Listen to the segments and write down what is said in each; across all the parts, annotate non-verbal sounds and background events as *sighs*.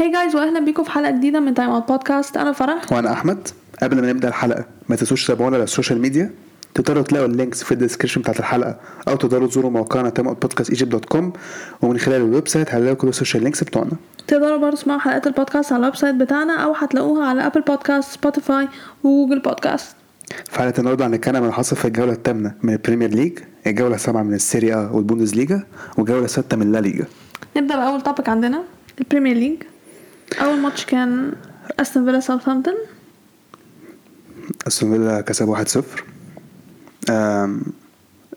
Hi guys واهلا بيكم في حلقة جديدة من تايم اوت بودكاست أنا فرح. وأنا أحمد. قبل ما نبدأ الحلقة ما تنسوش تتابعونا على السوشيال ميديا. تقدروا تلاقوا ال links في ال description بتاعت الحلقة أو تقدروا تزوروا موقعنا تايم اوت بودكاست ايجيبت dot com ومن خلال ال website هتلاقوا كل ال social links بتوعنا. تقدروا برضه تسمعوا حلقات البودكاست على ال website بتاعنا أو هتلاقوها على ابل بودكاست سبوتيفاي وجوجل بودكاست في حلقة النهارده هنتكلم عن اللي حصل في الجولة الثامنة من البريمير ليج الجولة السابعة من السيريا والبوندز ليجا والجوله السادسه من لا ليجا نبدأ بأول topic عندنا البريمير ليج أول ماتش كان أستون فيلا ساوثهامبتون؟ أستون فيلا كسب 1-0 آم،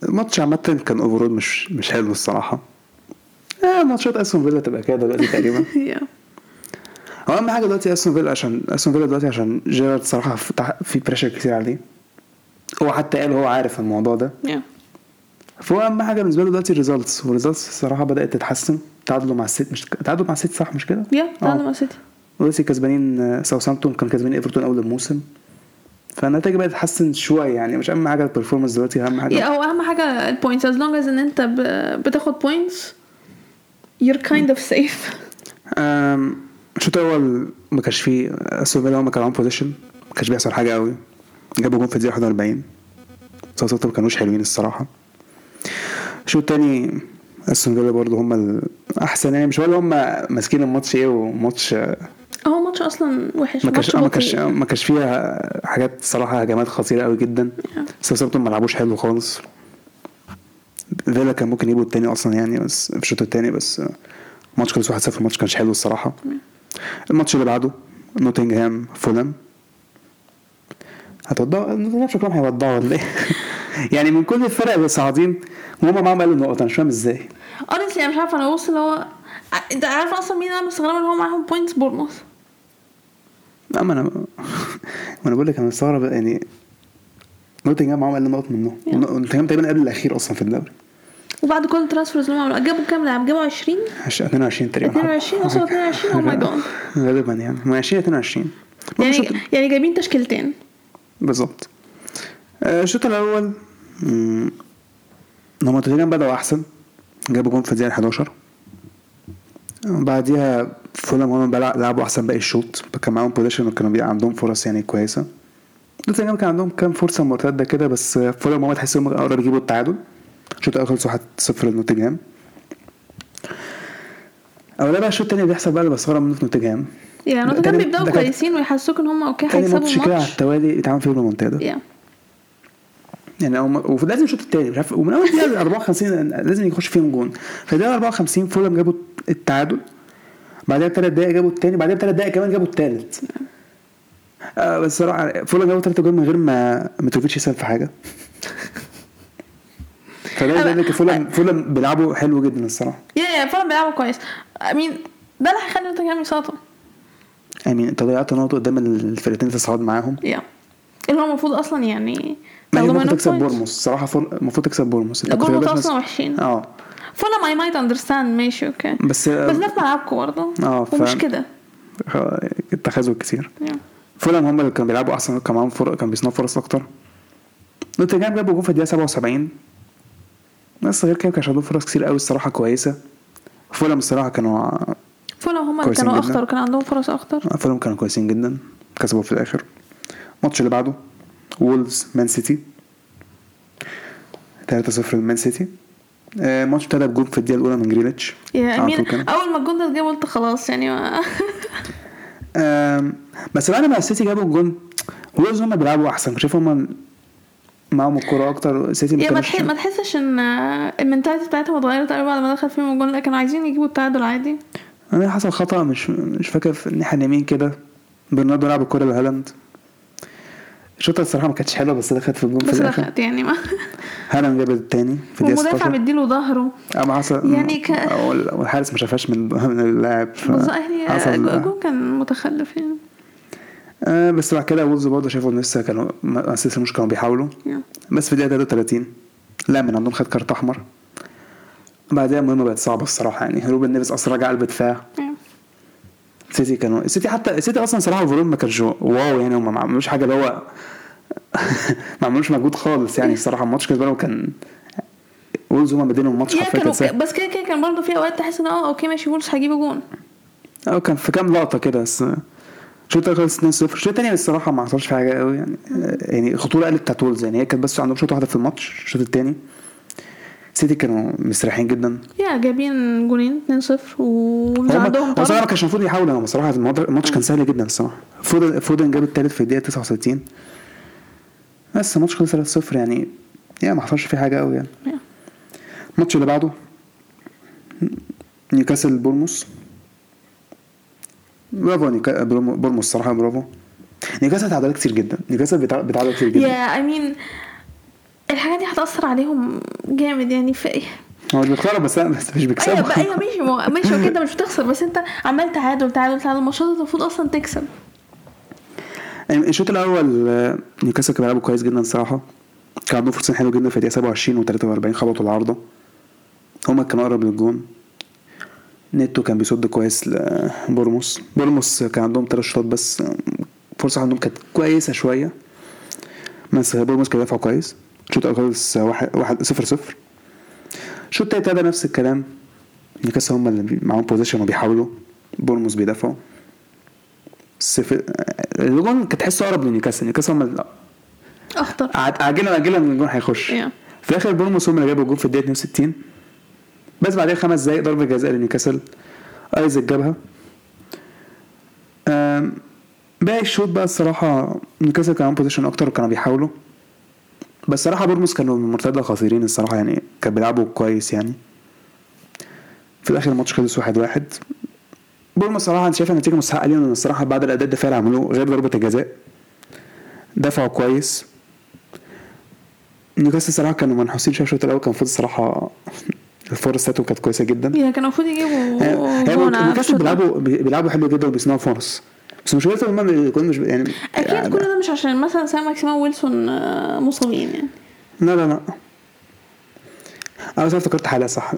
الماتش عامة كان overall مش مش حلو الصراحة. آه ماتشات أستون فيلا تبقى كده دلوقتي تقريبا. *laughs* هو أهم حاجة دلوقتي أستون فيلا عشان أستون فيلا دلوقتي عشان جيرارد صراحة في pressure كتير عليه. هو حتى قال هو عارف الموضوع ده. Yeah فهو أهم حاجة بالنسبة له دلوقتي ال results وال results الصراحه بدأت تتحسن. تعادلوا مع السيتي مش تعادلوا مع السيتي صح مش كده؟ Yeah آه. تعادلوا مع سيتي ودلوقتي كسبانين آه، ساوثهامبتون كانوا كسبانين إيفرتون أول الموسم. فالنتائج بدات تتحسن شوية يعني مش أهم حاجة ال performance دلوقتي أهم حاجة. هو أهم حاجة ال points as long as إن أنت بتاخد points you're kind of safe. آم، الشوط الأول ما كانش فيه استون فيلا هم كانوا معاهم possession ما كانش بيحصل حاجة قوي جابوا جون في الدقيقة 41 ساوثهامبتون ما كانوش حلوين الصراحة. الشوط الثاني استون فيلا برضه هم الاحسن يعني مش هو اللي هم ماسكين الماتش إيه وماتش هو ماتش أصلا وحش ما كانش ماتش ما كانش. ما كانش فيها حاجات صراحة هجمات خطيرة قوي جدا. ساوثهامبتون ما لعبوش حلو خالص. فيلا كان ممكن يجيبوا التاني أصلا يعني بس في الشوط التاني بس الماتش خلص 1-0 الماتش كانش حلو الصراحة. الماتش اللي بعده نوتنجهام فولام. هيودعوا نوتنجهام شكلهم هيودعوا ولا إيه؟ *laughs* يعني من كل الفرق اللي صاعدين وهم معاهم أقل نقط أنا مش فاهم إزاي. Honestly أنا مش عارفة أنا ببص اللي هو أنت عارف أصلا مين أنا مستغربة إن هو معاهم points بورنموث لا ما أنا ما أنا بقول لك أنا مستغرب يعني نوتنجهام معاهم أقل نقط منهم. نوتنجهام تقريبا قبل الأخير أصلا في الدوري. وبعد كل ال transfers اللي هم عملوها جابوا كام لاعب؟ جابوا 20 عش- 22 تقريبا 22 وصلوا 22 oh my god. غالبا يعني. من 20 22 المهم يعني يعني جايبين تشكيلتين. بالظبط. الشوط الأول هما نوتنجهام بدأوا أحسن. جابوا جون في الدقيقة 11 بعديها فولام هم بلع- لعبوا أحسن باقي الشوط. كان معاهم possession وكانوا عندهم فرص يعني كويسة. نوتنجهام كان عندهم كام فرصة مرتدة كده بس فولام هم تحس انهم قرروا يجيبوا التعادل. الشوط الأول خلص 1-0 لنوتنجهام أو ده بقى الشوط التاني بيحصل بقى اللي بستغرب منه في نوتنجهام يعني نوتنجهام تاني- كان- كويسين ويحسوك إن هم okay تاني هيكسبوا ماتش كده على الماتش. التوالي اتعمل فيه ريمونتادا yeah يعني هم وفي لازم الشوط الثاني مش عارف ومن أول دقيقة 54 لازم يخش فيهم جون. في الدقيقه 54 فولم جابوا التعادل بعدها بثلاث دقائق جابوا الثاني بعدها بثلاث دقائق كمان جابوا الثالث آه بس صراحة فولم جابوا ثلاث جول من غير ما ميتروفيتش يساهم في حاجة. *laughs* فده لك فولم فولم بيلعبوا حلو جدا الصراحة. Yeah yeah فعلا بيلعبوا كويس. مين ده اللي هيخلي نوتنجهام يسقطوا. يعني انت ضيعت نقطه قدام الفرقتين اللي تصعد معاهم. يا اللي هو المفروض أصلا يعني هي المفروض تكسب. بورنموث. الصراحه المفروض تكسب بورنموث. كنت جايبها أصلا وحشين. آه. فولم I might understand ماشي okay. بس بس ده في ملعبكم برضه. آه، ومش كده. آه، التخاذل كتير. فولام هم اللي كانوا بيلعبوا أحسن كان معاهم فرص كان بيصنعوا فرص أكتر. نوتنجهام جابوا جون في الدقيقة 77 بس غير كده كانش عندهم فرص كتير قوي الصراحة كويسة. فولام الصراحة كانوا فولم هم اللي كانوا. أخطر وكان عندهم فرص أخطر. فولام كانوا كويسين جدا. كسبوا في الآخر. الماتش اللي بعده. وولفز مان سيتي 3-0 لمان سيتي. آه، الماتش ابتدى بجون في الدقيقة الأولى من جريليتش كده. أول ما الجون ده جه قلت خلاص يعني ما *laughs* بس بعد ما السيتي جابوا الجون وولفز هم بيلعبوا أحسن. كنت شايف هم معاهم الكورة أكتر. السيتي yeah ما ما تحسش إن ال mentality بتاعتهم اتغيرت قوي بعد ما دخل فيهم الجون؟ لا كانوا عايزين يجيبوا التعادل عادي. أنا حصل خطأ مش مش فاكر في الناحيه اليمين كده. برناردو لعب الكورة لهالاند. الشوطه الصراحه ما كانتش حلوة بس دخلت في الجون في بس دخلت يعني ما *laughs* هالاند جاب الثاني في الدقيقه والمدافع 16 مديله ظهره. أما حصل يعني ك- وال- والحارس ما شافهاش من من اللاعب. ف- بس يعني الجون كان متخلف يعني. آه بس بعد كده وولفز برضه شافوا إن لسه كانوا أساسا مش كانوا بيحاولوا. بس في الدقيقه 33 لا من عندهم خد كارت أحمر. بعدها المهمة بقت صعبة الصراحة يعني روبن نيفيس أصلا رجع قلب دفاع. yeah. السيتي كانوا السيتي حتى السيتي أصلا صراحة ال form ما كانش wow يعني هم ما عملوش حاجة اللي هو *laughs* ما عملوش مجهود خالص يعني الصراحة. الماتش بالنسبة لهم كان وولفز هم مدينهم الماتش yeah حرفيا كان بس كده كده كان برضه في أوقات تحس إن آه okay ماشي وولفز هيجيبوا جون. آه كان في كام لقطة كده بس الشوط الأول خلص 2-0 الشوط الثاني الصراحة ما حصلش في حاجة قوي يعني يعني الخطوره قلت بتاعت وولفز يعني. هي كانت بس عندهم شوط واحدة في الماتش الشوط الثاني سيتي كانوا مستريحين جدا. yeah جايبين جولين 2-0 ومش هم عندهم هو صراحة ما كانش المفروض يحاولوا هم صراحة الماتش كان سهل جدا الصراحة. فودن فودن جاب الثالث في الدقيقة 69 بس الماتش خلص 3-0 يعني yeah ما حصلش فيه حاجة قوي يعني. الماتش اللي بعده نيوكاسل بورنموث. برافو نيوكا- بورنموث صراحة برافو. نيوكاسل تعادلات كتير جدا. نيوكاسل بتع- بتعادل كتير جدا. yeah I mean الحاجة دي هتأثر عليهم جامد يعني في هو مش بيخسروا بس بس مش أيوه بيكسبوا بقى أيوه ماشي ماشي انت مش بتخسر بس أنت عمال تعادل تعادل تعادل الماتشات المفروض أصلا تكسب. الشوط الأول آه، نيوكاسل كانوا بيلعبوا كويس جدا الصراحة. كان عندهم فرصه حلوة جدا في الدقيقة 27 و 43 خبطوا العارضة. هما كانوا أقرب للجون. نيتو كان بيصد كويس لبورنموث بورنموث. كان عندهم ثلاث شوطات بس آه، فرصة عندهم كانت كويسة شوية. بس بورنموث كان بيدافعوا كويس. الشوط الأول خلص واحد واحد صفر صفر. الشوط التاني ابتدى نفس الكلام؟ نيوكاسل هم اللي معاهم possession وبيحاولوا بورنموث بيدافعوا. صفر الجون كنت تحسه أقرب لنيوكاسل. نيوكاسل هم أخطر. عاجلا اجلا الجون هيخش. Yeah. في الآخر بورنموث هم اللي جابوا الجون في الدقيقة 62 بس بعدين خمس دقايق ضربة جزاء لنيوكاسل. آيزك جابها. باقي الشوط بقى الصراحة نيوكاسل كان possession أكتر وكانوا بيحاولوا. بس الصراحه بورنموث كانوا من خطيرين الصراحة يعني كانوا بيلعبوا كويس يعني. في الآخر الماتش خلص واحد واحد. بورنموث صراحة أنا شايف النتيجه مستحقة ليهم لأن الصراحه بعد الأداء الدفاعي اللي عملوه غير ضربة الجزاء دفعوا كويس. نيوكاسل صراحة كانوا منحوسين شوية الشوط الأول كان المفروض الصراحه الفرص بتاعتهم كانت كويسة جدا. yeah كانوا المفروض يجيبوا نيوكاسل. بيلعبوا بيلعبوا حلو جدا وبيصنعوا فرص. بس هم بيكونوا مش يعني أكيد كل ده مش عشان مثلا سان ماكسيمان وويلسون آه، مصابين يعني. لا لا لا. أنا بس افتكرت حاجة صح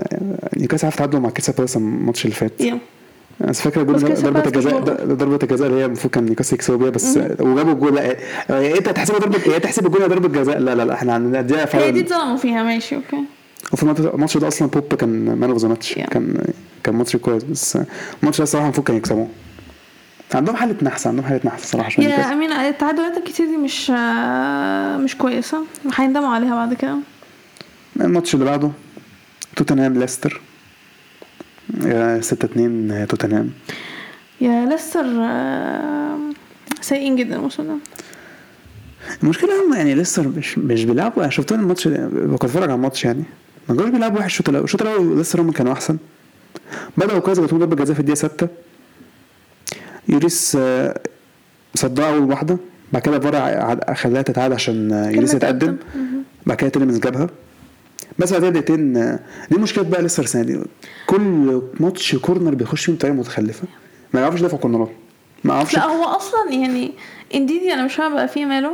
نيوكاسل عرفت تعادلوا مع كريستال بالاس الماتش اللي فات. بس فاكر الجول ضربة مش الجزاء ضربة الجزاء اللي هي المفروض كان نيوكاسل يكسبوا بيها بس وجابوا الجول لا يا أنت تحسبها ضربه يا تحسب الجول ضربة جزاء؟ لا لا لا إحنا هي دي فعلا اتظلموا فيها ماشي okay. وفي الماتش- ده أصلا بوب كان man of the match. كان كان ماتش كويس بس الماتش ده الصراحة المفروض كان يكسبوه. عندهم حالة نحس عندهم حالة نحس الصراحه عشان yeah. امين التعادلات الكتير دي مش مش كويسة. هيندموا عليها بعد كده. الماتش اللي بعده توتنهام ليستر. 6 2 توتنهام. يا ليستر آه، سيئين جدا الموسم ده. المشكلة هم يعني ليستر مش مش بيلعبوا أنا شفتهم الماتش كنت بتفرج على الماتش يعني. ما كانوش بيلعبوا وحش الشوط الأول الشوط الأول ليستر هم كانوا أحسن. بدأوا كويس جاتهم ضربه جزاء في الدقيقة 6 لوريس آه، صدها أول واحدة بعد كده فارا ع- خلاها تتعاد عشان آه، لوريس يتقدم. تقدم. بعد كده تيلمنز جابها بس بعد دقيقتين آه، دي مشكلة بقى ليستر السنة دي. كل ماتش كورنر بيخش فيه بطريقة متخلفة. ما يعرفش يدافعوا كورنرات. ما يعرفش لا هو أصلا يعني إنديدي أنا مش فاهمة بقى فيه ماله.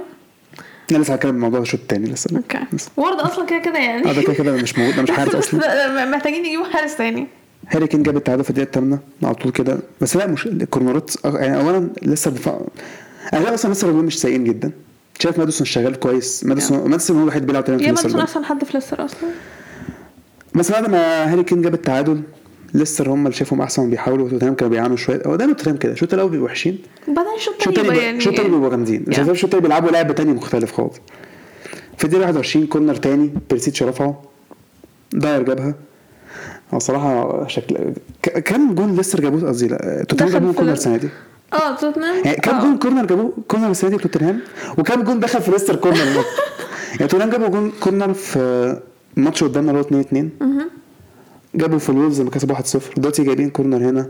أنا لسه هتكلم الموضوع الشوط الثاني لسه. okay. لسه. وورد أصلا كده كده يعني. آه ده كده كده مش موجود ده مش *laughs* حارس أصلا. لا، لا، محتاجين يجيبوا حارس تاني. هاري كين جاب التعادل في الدقيقة الثامنة على طول كده. بس لا مش الكورنرات يعني اولا لسه الدفاع أنا لا أصلا لسه الهجوم مش سيئين جدا. شايف ماديسون شغال كويس. ماديسون ماديسون هو الوحيد بيلعب تقريبا في برضه. أحسن حد في ليستر أصلا. بس بعد ما هاري كين جاب التعادل ليستر هم اللي شايفهم أحسن وبيحاولوا. توتنهام كانوا بيعانوا شوية. هو دايما توتنهام كده. الشوط الأول بيبقوا وحشين. وبعدين الشوط الثاني يعني الشوط الثاني بيبقوا جامدين. شايف الشوط الثاني بيلعبوا لعب تاني مختلف خالص. في الدقيقة 21 كورنر تاني بيرسيتش رفعه داير جابها. هو صراحة شكل ك- كام جون ليستر جابوه قصدي؟ لا توتنهام جابوه كورنر ال- السنة دي. آه توتنهام؟ يعني آه. جون كورنر جابوه كورنر السنة دي في توتنهام؟ وكام جون دخل في ليستر كورنر يعني توتنهام جابوا جون كورنر في ماتش قدامنا اللي هو 2 2 جابوا في الولفز لما كسبوا 1 0 دلوقتي جايبين كورنر هنا.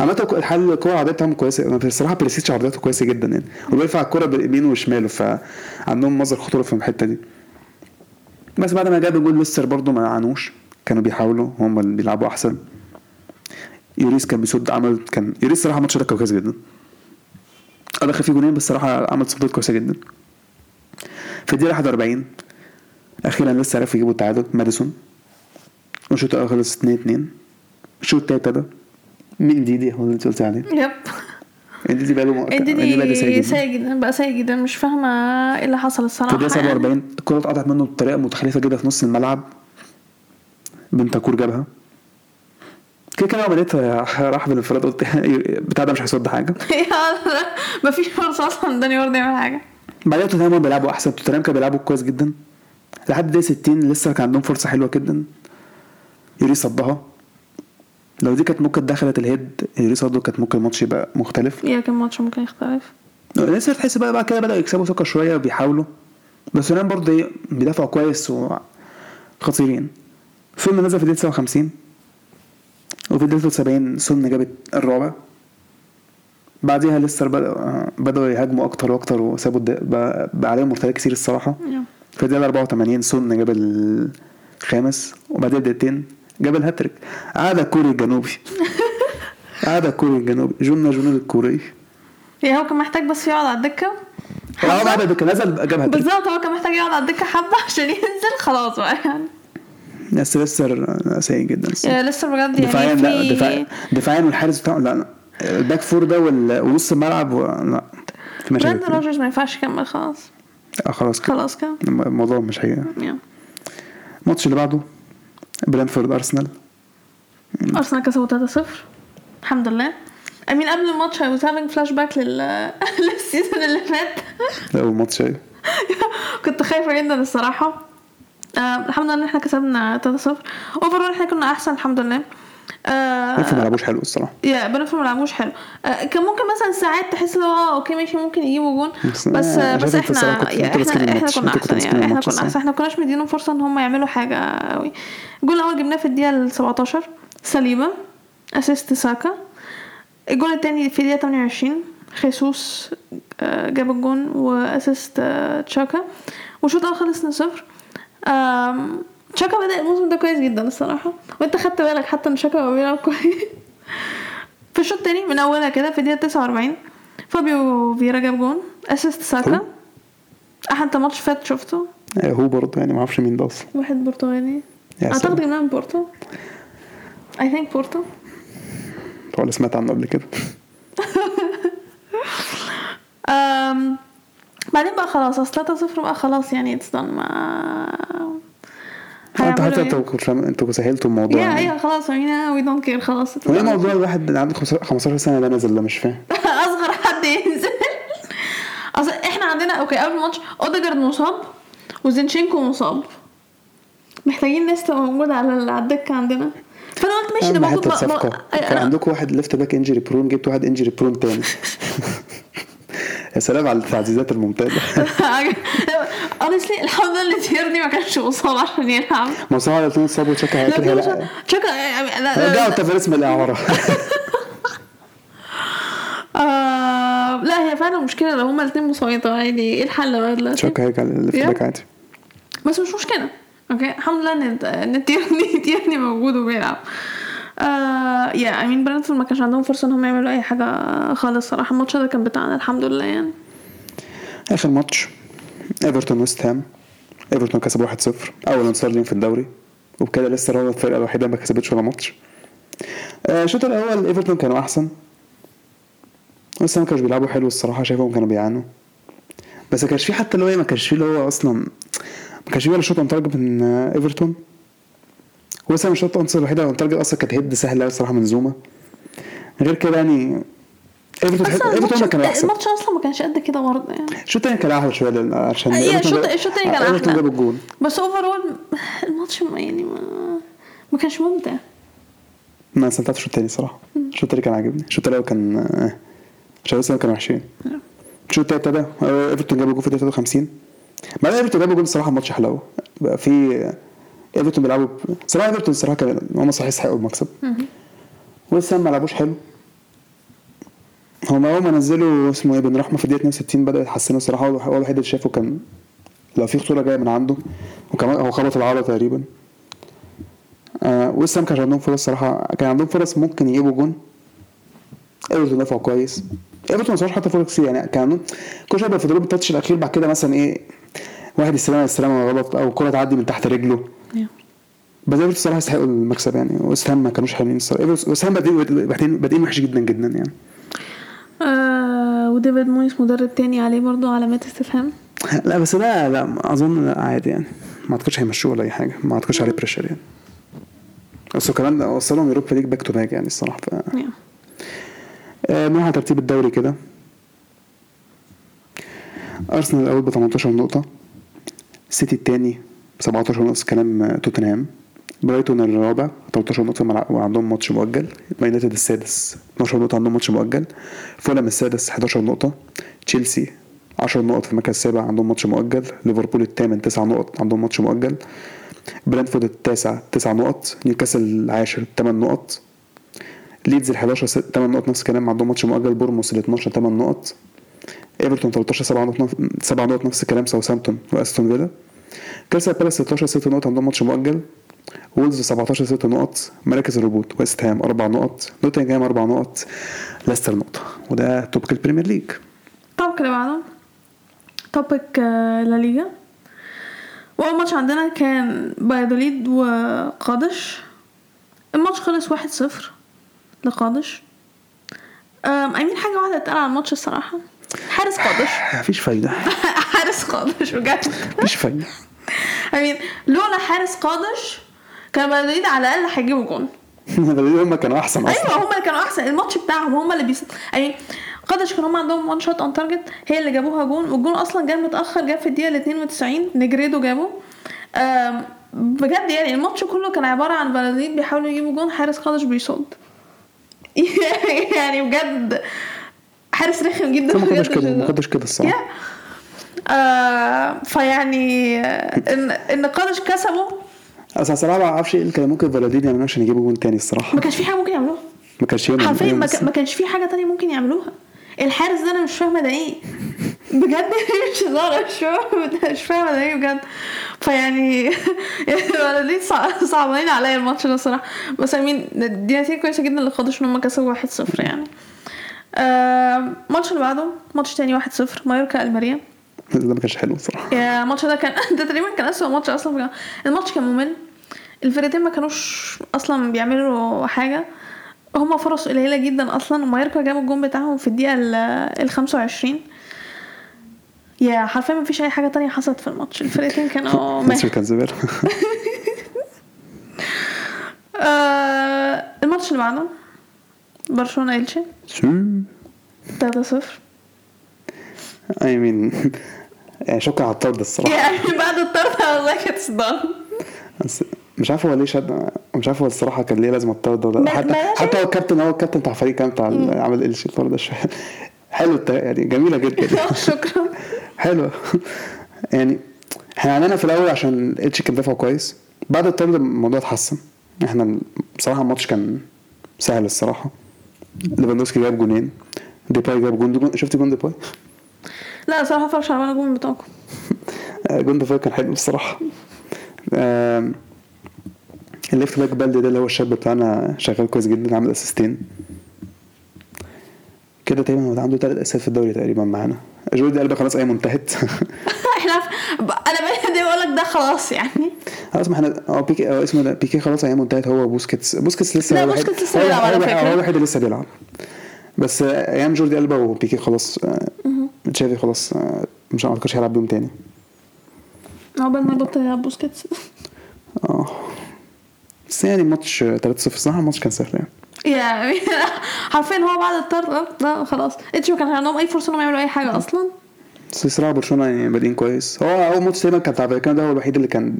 عامة الحل الكورة بتاعهم كويسة. أنا بصراحة بيريسيتش كويسة جدا يعني. وبيرفع الكورة بيمينه وشماله فعندهم مصدر خطورة في الحتة دي. بس بعد ما جاب جول ليستر برضه ما عانوش كانوا بيحاولوا هم اللي بيلعبوا أحسن. يوريس كان بيصد عمل كان يوريس صراحة الماتش ده كان كويس جدا. آه دخل فيه جولين بس صراحة عمل صدات كويسة جدا. في الدقيقة 41 أخيرا لسه عرفوا يجيبوا التعادل ماديسون. والشوط الأول خلص 2 2 الشوط التاني ابتدى مين؟ دي دي هو اللي انت قلت عليه. يب. إنديدي بقى له إنديدي سيء جدا. بقى سيء جدا مش فاهمة إيه اللي حصل في الصراحة الدقيقة يعني. 47 الكرة اتقطعت منه بطريقة متخلفة جدا في نص الملعب. بنتاكور جابها. كده كده لقيت راح بالانفراد قلت *laughs* بتاع ده مش هيصد حاجة. *laughs* مفيش فرصة أصلا داني وارد يعمل حاجة. بعدين توتنهام بيلعبوا أحسن. توتنهام كانوا بيلعبوا كويس جدا. لحد دقيقة 60 لسه كان عندهم فرصة حلوة جدا. يوري صدها. لو دي كانت ممكن دخلت الهيد يوري صده كانت ممكن الماتش يبقى مختلف. yeah كان ماتش ممكن يختلف. لسه تحس بقى بعد كده بدأوا يكسبوا ثقة شوية وبيحاولوا. بس توتنهام برضه إيه بيدافعوا كويس وخطيرين. فيلم نزل في دقيقة 57 وفي دقيقة 70 سون جابت الرابع. بعديها لسه بدأوا بدأوا يهاجموا أكتر وأكتر وسابوا بقى, عليهم مرتدات كتير الصراحة. yeah. في الدقيقة 84 سون جاب الخامس وبعدين بدقيقتين جاب الهاتريك. عاد الكوري الجنوبي. *laughs* عاد الكوري الجنوبي. جنة جنوب الكوري. yeah هو كان محتاج بس يقعد على الدكة؟ هو حبة. بعد كان نزل جاب هاتريك. بالظبط هو كان محتاج يقعد على الدكة حبة عشان ينزل؟ خلاص بقى يعني. بس لسه سيء جدا لسه بجد دفاعيا يعني لا في دفاع دفاعيا والحارس بتاعه لا لا. ال back four ده ونص الملعب. لا في مشاكل براندن كتير. روجرز ما ينفعش يكمل خلاص. آه خلاص كده. خلاص كده. الموضوع مش هي. الماتش اللي بعده برنتفورد أرسنال. أرسنال كسبوا 3-0 الحمد لله. امين قبل الماتش I was having flashback لل *laughs* لل season اللي فات. ده اول ماتش إيه *laughs* كنت خايفة جدا الصراحة. آه، الحمد لله إن إحنا كسبنا 3-0 over إحنا كنا أحسن الحمد لله. آه ما لعبوش حلو الصراحة. yeah بنفهم ما لعبوش حلو. آه كان ممكن مثلا ساعات تحس ان آه okay ماشي ممكن يجيبوا جون. بس آه، بس, آه بس إحنا كنت يعني كنت إحنا إحنا كنا أحسن يعني إحنا كنا أحسن. إحنا ما كناش مدينهم فرصة إن هم يعملوا حاجة قوي. الجول الأول جبناه في الدقيقة 17 ساليبا assist ساكا. الجول الثاني في الدقيقة 28 خيسوس آه، جاب الجون و assist شاكا. والشوط الأول خلص 2 0 شاكا بدأ الموسم ده كويس جدا الصراحة. وانت خدت بالك حتى إن شاكا بيلعب كويس. *laughs* في الشوط التاني من أولها كده في الدقيقة 49 فابيو فييرا جاب جون assist ساكا. أحد انت ماتش فات شفته. آه، هو برضه يعني معرفش مين ده أصلا. واحد برتغالي يعني. أعتقد انه من بورتو. I think بورتو. هو اللي سمعت عنه قبل كده. *laughs* بعدين بقى خلاص أصل 3-0 بقى خلاص يعني it's done ما انت حتى إيه؟ أنتوا أنتوا سهلتوا الموضوع yeah يعني. أيوه خلاص يعني we don't care خلاص هو موضوع الواحد اللي عنده 15 سنة ده نازل ده مش فاهم. *laughs* أصغر حد ينزل. أصل إحنا عندنا okay قبل الماتش اوديجارد مصاب وزينتشينكو مصاب. محتاجين ناس تبقى موجودة على الدكة عندنا. فأنا قلت ماشي ده موجود بقى- كان عندكم واحد left back injury prone جبت واحد injury prone تاني. *laughs* يا سلام على التعزيزات الممتازة. *laughs* Honestly الحمد لله تيرني ما كانش مصاب عشان يلعب. ما صار على الاثنين اتصابوا تشاكا لا هياكل في هلا مصاب- تشاكا لا- رجعوا لا. تافاريس من الإعارة. *laughs* آه، لا هي فعلا مشكلة لو هما الاثنين مصابين. طب يعني إيه الحل بقى دلوقتي؟ تشاكا هيرجع يا. back عادي. بس مش مشكلة. okay؟ الحمد لله ان إن تيرني *laughs* تيرني موجود وبيلعب. آه يا امين برنتفورد ما كانش عندهم فرصة ان هم يعملوا أي حاجة خالص صراحة. الماتش ده كان بتاعنا الحمد لله يعني. آخر ماتش ايفرتون ويست هام ايفرتون كسب 1-0 أول انتصار ليهم في الدوري. وبكده ليستر هو الفرقة الوحيدة ما كسبتش ولا ماتش. آه، الشوط الأول ايفرتون كانوا أحسن. بس ما كانوش بيلعبوا حلو الصراحة شايفهم كانوا بيعانوا. بس ما كانش في حتى اللي هو إيه، ما كانش في اللي هو أصلا ما كانش في ولا shot target من آه، ايفرتون وبس مش الفرصة الوحيدة on target أصلا كانت head سهله أوي الصراحة من زوما غير كده يعني إيفرتون إيفرتون كانوا أحسن. الماتش أصلا ما كانش قد كده برضه يعني. الشوط الثاني كان أحلى شوية عشان إيفرتون الشوط الشوط التاني كان إيفرتون أحلى. جاب الجول بس overall الماتش ما- يعني ما ما كانش ممتع. ما استمتعتش الشوط الثاني صراحة الشوط الثاني كان عاجبني. الشوط الأول كان آه، عشان لسه كانوا وحشين. الشوط الثالث ابتدى آه، إيفرتون جاب جول في الدقيقة 53 بعد إيفرتون جاب جول الصراحة الماتش حلو. بقى في آه، إيفرتون بيلعبوا صراحة إيفرتون الصراحه كان هم صح يستحقوا المكسب. هام ما لعبوش حلو. هما أول ما نزلوا اسمه إيه بن رحمة في الدقيقة 62 بدأوا يتحسنوا الصراحه هو الوحيد اللي شافه كان لو في خطورة جاية من عنده وكمان هو خبط العارضة تقريبا. آه ويست هام كان عندهم فرص صراحة كان عندهم فرص ممكن يجيبوا جون. إيفرتون دفعوا كويس. إيفرتون ما حتى فرص كتير يعني كان كل شوية بيفضلوا بالتاتش الأخير بعد كده مثلا إيه واحد يستلم يستلم غلط أو كرة تعدي من تحت رجله. بس ايفرتون الصراحه يستحقوا المكسب يعني ويست ما كانوش حلوين الصراحة. إيفرتون- ويست هام بادئين بادئين وحش جدا جدا يعني. آه وديفيد مويس مدرب تاني عليه برضه علامات استفهام؟ لا بس ده لا أظن لا عادي يعني. ما أعتقدش هيمشوه ولا أي حاجة. ما أعتقدش عليه pressure يعني. بس كمان وصلهم يوروبا ليج back to back يعني الصراحة. ف... Yeah. آه، نروح على ترتيب الدوري كده. أرسنال الأول ب 18 نقطة. السيتي الثاني 17 نقطة كلام توتنهام. برايتون الرابع 13 نقطة وعندهم ماتش مؤجل. يونايتد السادس 12 نقطة عندهم ماتش مؤجل. فولهام السادس 11 نقطة. تشيلسي 10 نقط في المركز السابع عندهم ماتش مؤجل. ليفربول الثامن 9 نقط عندهم ماتش مؤجل. برنتفورد التاسع 9 نقط. نيوكاسل العاشر 8 نقط. ليدز ال 11 8 نقط نفس الكلام عندهم ماتش مؤجل. بورنموث ال 12 8 نقط. إيفرتون 13 7 نقط 7 نقط نفس الكلام ساوثهامبتون وأستون فيلا. كريستال بالاس 16 6 نقط عندهم ماتش مؤجل. وولز 17 6 نقط. مراكز الهبوط ويست هام 4 نقط. نوتنجهام 4 نقط. ليستر نقطة. وده topic البريمير ليج. ال topic اللي بعده. topic آه، لا ليجا. وأول ماتش عندنا كان بلد الوليد وقادش. الماتش خلص واحد صفر لقادش. أم، أمين حاجة واحدة اتقال على الماتش الصراحة. حارس قادش. مفيش فايدة. *laughs* حارس قادش بجد. مفيش امين لولا حارس قادش كان بلد الوليد على الأقل هيجيبوا جون. هم كانوا أحسن أصلا. أيوه هم اللي كانوا أحسن. الماتش بتاعهم هم اللي بيس يعني قادش كان هم عندهم one shot on target هي اللي جابوها جون. والجون أصلا جاب متأخر جاب في الدقيقة ال 92 نيجريدو جابه. بجد يعني الماتش كله كان عبارة عن بلدين بيحاولوا يجيبوا جون حارس قدش بيصد. *laughs* يعني بجد حارس رخم جدا. ما بجد كده ما كناش كده الصراحة. يا. آه فيعني آه، قدش كسبوا أصل الصراحة ما أعرفش إيه كان ممكن فالادين يعملوه عشان يجيبوا جون تاني الصراحة. ما كانش في حاجة ممكن يعملوها. ما كانش حرفيا ما, كانش في حاجة تانية ممكن يعملوها. الحارس ده أنا مش فاهمة ده إيه. بجد؟ *laughs* مش هزار. مش فاهمة مش فاهمة ده إيه بجد. فيعني *laughs* الولدين صع- صعبانين عليا الماتش ده الصراحه بس امين دي نتيجة كويسة جدا للقادش إن هم كسبوا 1-0 يعني. آه، الماتش اللي بعده ماتش تاني 1-0 مايوركا الماريا *laughs* ده ما كانش حلو الصراحة يا الماتش ده كان *laughs* ده تقريبا كان أسوأ ماتش أصلا. الماتش كان ممل. الفرقتين ما كانوش أصلا بيعملوا حاجة. هما فرص قليلة جدا أصلا. ومايوركا جابوا الجون بتاعهم في الدقيقة ال ال 25 يا حرفيا ما فيش أي حاجة تانية حصلت في الماتش. الفرقتين كانوا مصر مه. كان زبالة. *laughs* آه الماتش اللي بعده. برشلونه الشي 3-0 اي مين يعني شكرا على الطرد الصراحة. يعني بعد الطرد والله كانت صدام مش عارف هو ليه شد مش عارف هو الصراحة كان ليه لازم الطرد ولا حتى حتى هو الكابتن هو الكابتن بتاع الفريق كان بتاع ال- عمل الشيء الطرد ده شوية. حلو يعني جميلة جدا. *laughs* شكرا. حلوة يعني إحنا عانينا في الأول عشان إلتشي كان دفاعه كويس. بعد الطرد الموضوع اتحسن. إحنا بصراحة الماتش كان سهل الصراحة. ليفاندوسكي جاب جونين. ديباي جاب جون جون- شفت جون ديباي؟ لا صراحة فرش على ولا جون بتاعكم آه، جون ديباي كان حلو الصراحه ال left back بالدي ده اللي هو الشاب بتاعنا شغال كويس جدا عامل اسيستين كده تقريبا هو عنده ثلاث assist في الدوري تقريبا معانا. جوردي ألبا خلاص أيامه انتهت. *laughs* إحنا أنا بقول لك ده خلاص يعني. خلاص ما إحنا هو بيكي هو اسمه ده بيكي خلاص أيامه انتهت هو بوسكيتس. بوسكيتس لسه لا، بوسكيتس لسه بيلعب على فكرة. هو الوحيد اللي لسه بيلعب. بس آه، أيام جوردي ألبا وبيكي خلاص آه، تشافي خلاص آه، مش ما اعتقدش هيلعب بيهم تاني. عقبال ما يبطل يلعب بوسكيتس. آه. بس يعني الماتش 3-0 الصراحه الماتش كان سهل يعني. يعني *laughs* حرفيا هو بعد الطرد ده- ده خلاص. إلتشي ما كانش عندهم أي فرصة إنهم يعملوا أي حاجة أصلا. بس الصراحه برشلونة يعني بادئين كويس. هو أول ماتش تقريبا كان بتاع فايكانو ده هو الوحيد اللي كان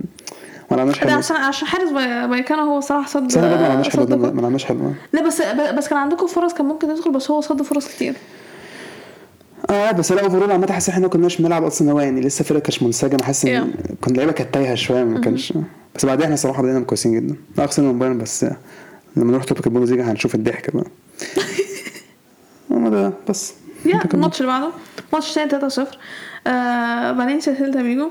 ما لعبناش حلو. عشان عشان حارس فايكانو هو صراحة صد بس ما لعبناش حلو ده، جول. ما لعبناش حلو. لا بس بس كان عندكم فرص كان ممكن تدخل بس هو صد فرص كتير. آه بس لا overall عامة حاسس إحنا ما كناش بنلعب أصلا هو يعني لسه الفرقه كانت منسجمة. حاسس إن Yeah. كنت اللعيبه كانت تايهة شوية ما كانش بس بعدين إحنا الصراحه بدينا كويسين جدا. خسرنا من بايرن بس لما نروح topic البوندسليجا هنشوف الضحك بقى. *laughs* هو ده بس. Yeah. الماتش اللي بعده. ماتش تاني 3 0 آه فالنسيا سيلتا فيجو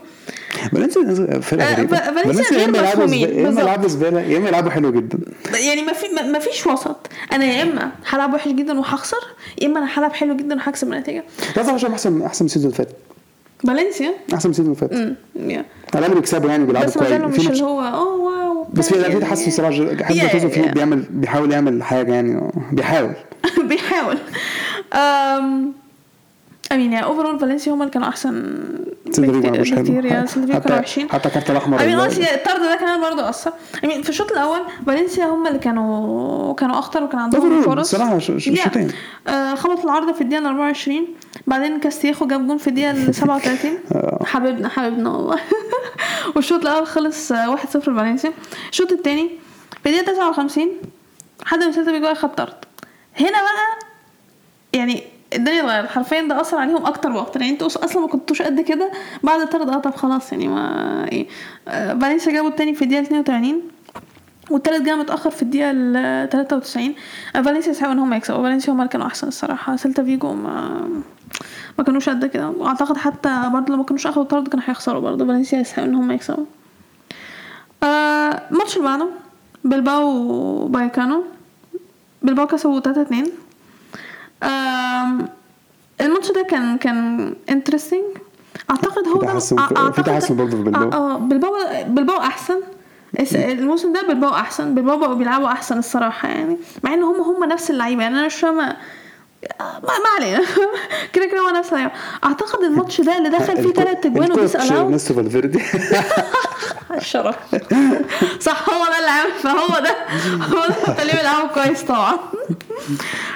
فالنسيا فرقه آه، غريبه فالنسيا يا غير مفهومين، يا إما. يلعبوا زبالة يا إما يلعبوا حلو جدا. يعني ما في ما- فيش وسط. أنا يا إما هلعب وحش جدا وهخسر يا إما أنا هلعب حلو جدا وهكسب النتيجة. لا طبعا احسن أحسن من ال season اللي فات. فالنسيا؟ أحسن من ال season اللي فات. امم على بيكسبوا يعني بيلعبوا بس كويس. مش في ماتش اللي هو oh wow بس في يعني- تحسن الصراحه حاسس Yeah, جاتوزو yeah. بيعمل بيحاول يعمل حاجة يعني. *laughs* بيحاول. بيحاول. I mean يعني overall فالنسيا هم اللي كانوا أحسن بكتير- سيلتا فيجو كانوا وحشين. حتى كارت الأحمر I mean اللي- honestly الطرد ده كمان برضه أثر. I mean في الشوط الأول فالنسيا هم اللي كانوا كانوا أخطر وكان عندهم فرص. Yeah. شوطين. آه خبط العارضه في الدقيقة 24 بعدين كاستيخو جاب جون في الدقيقة *laughs* 37 حبيبنا حبيبنا والله. *laughs* والشوط الأول خلص آه، 1-0 لفالنسيا الشوط الثاني في الدقيقة 59 حد من سيلتا فيجو اخد طرد. هنا بقى يعني الدنيا اتغيرت. حرفيا ده أثر عليهم أكتر وأكتر. يعني أنتوا أصلا ما كنتوش قد كده بعد الطرد. آه طب خلاص يعني ما إيه. آه، فالنسيا جابوا التاني في الدقيقة 82 والتالت جه متأخر في الدقيقة ال 93 آه، فالنسيا يستحقوا إن هم يكسبوا. فالنسيا هم اللي كانوا أحسن الصراحة. سيلتا فيجو ما ما كانوش قد كده. وأعتقد حتى برضه لو ما كانوش أخدوا الطرد كانوا هيخسروا برضه. فالنسيا يستحقوا إن هم يكسبوا. آه، الماتش اللي بعده بلباو فايكانو. بلباو كسبوا 3 2 آم، الماتش ده كان كان interesting أعتقد هو في ده تحسن- أع- في تحسن برضه في بلباو. آه آه، بلباو بلباو أحسن. الموسم ده بلباو أحسن. بلباو بقوا بيلعبوا أحسن الصراحة يعني مع إن هم هم نفس اللعيبة. يعني أنا مش فاهمه ما, ما علينا. *laughs* كده كده هو نفس أعتقد الماتش ده اللي دخل فيه ثلاث اجوان ال coach وبيسألوا إرنستو فالفيردي *laughs* الشرف. صح هو ده اللي عامل فهو ده. هو ده اللي بيلعبوا كويس طبعا.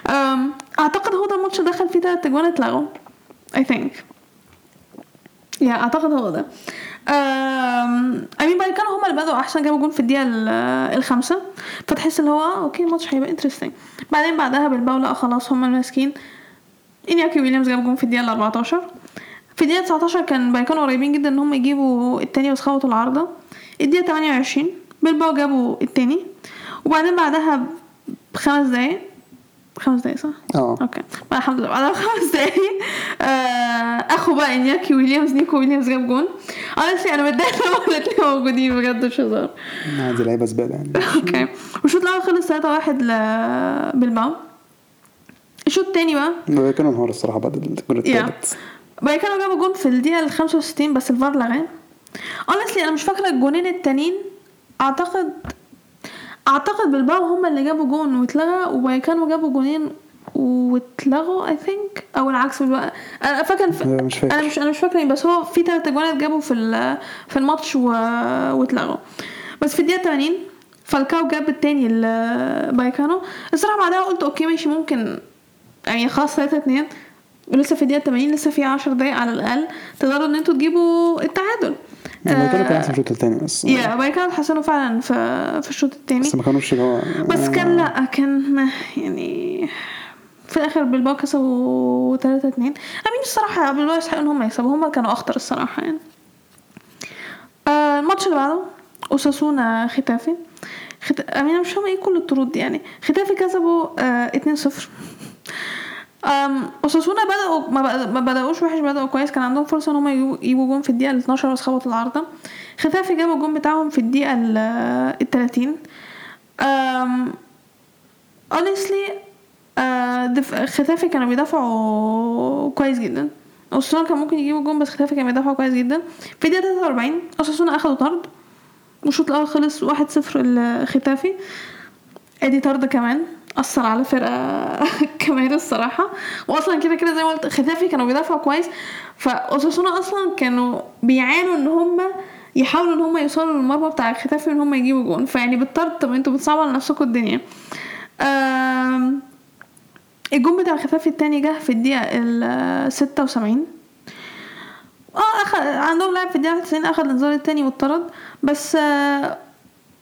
*laughs* أعتقد هو ده الماتش دخل فيه تلات اجوان اتلغوا I think. Yeah أعتقد هو ده. I mean بلباو كانوا هما اللي بدأوا أحسن جابوا جون في الدقيقة ال- الخامسة. فتحس اللي هو آه، okay الماتش هيبقى interesting بعدين بعدها بلباو لأ خلاص هما الماسكين إنياكي ويليامز جاب جون في الدقيقة ال 14 في الدقيقة 19 كان فايكانو قريبين جدا إن هم يجيبوا التاني بس خبطوا العارضة. الدقيقة 28 بلباو جابوا التاني. وبعدين بعدها بخمس دقايق خمس دقايق صح؟ آه. Okay. بعد الحمد لله. بعدها بخمس دقايق. آه أخو بقى إنياكي ويليامز نيكو ويليامز جاب جون. أنا متضايقة إن هما *laughs* الاتنين موجودين بجد مش هزار. دي لعيبة زبالة يعني. أوكي. والشوط الأول خلص 3 1 ل بلباو الشوط التاني بقى. كانوا انهار الصراحة بعد الجول يا الثالث بعد كده جابوا جون في الدقيقة ال 65 بس الفار لغاه. Honestly أنا مش فاكرة الجونين التانيين. أعتقد أعتقد بلباو هما اللي جابوا جون واتلغى وفايكانو جابوا جونين واتلغوا I think أو العكس بالبقى. أنا فاكر لا، مش فاكر. أنا مش أنا مش فاكره إيه، بس هو في تلات أجوان اتجابوا في في الماتش و... واتلغوا بس في الدقيقة 80 فالكاو جاب التاني لفايكانو الصراحة بعدها قلت okay ماشي ممكن يعني خلاص 3 2 ولسه في الدقيقة 80 لسه في 10 دقايق على الأقل تقدروا إن أنتوا تجيبوا التعادل كانوا كان احسن الشوط الثاني بس. يا بايكانو اتحسنوا فعلا في في الشوط التاني بس ما كانوش اللي هو بس كان لا كان يعني في الآخر بالباو كسبوا 3 2 أمين الصراحة بالباو يستحقوا إن هم يكسبوا هم كانوا أخطر الصراحة يعني. آه الماتش اللي بعده أوساسونا ختافي. خت... أمين مش فاهمة إيه كل الطرود دي يعني. ختافي كسبوا آه 2 0 أم اوساسونا بدأوا ما, بدأ ما بدأوش وحش بدأوا كويس. كان عندهم فرصة إن هم يجيبوا- جون في الدقيقة ال 12 بس خبطوا العارضة. ختافي جابوا الجون بتاعهم في الدقيقة ال ال 30 أم honestly. ختافي كانوا بيدافعوا كويس جدا. اوساسونا كان ممكن يجيبوا جون بس ختافي كانوا بيدافعوا كويس جدا. في الدقيقة 43 اوساسونا أخدوا طرد. والشوط الأول خلص 1-0 لختافي أدي طرد كمان. أثر على فرقة *laughs* كمان الصراحة. واصلا كده كده زي ما قلت ختافي كانوا بيدافعوا كويس. فأوساسونا أصلا كانوا بيعانوا إن هم يحاولوا إن هم يوصلوا للمرمى بتاع ختافي إن هم يجيبوا جون. فيعني بالطرد طب أنتوا بتصعبوا على نفسكم الدنيا. الجون بتاع ختافي التاني جه في الدقيقة ال 76 آه اخد عندهم لاعب في الدقيقة 90 اخد الانذار التاني واتطرد بس آه،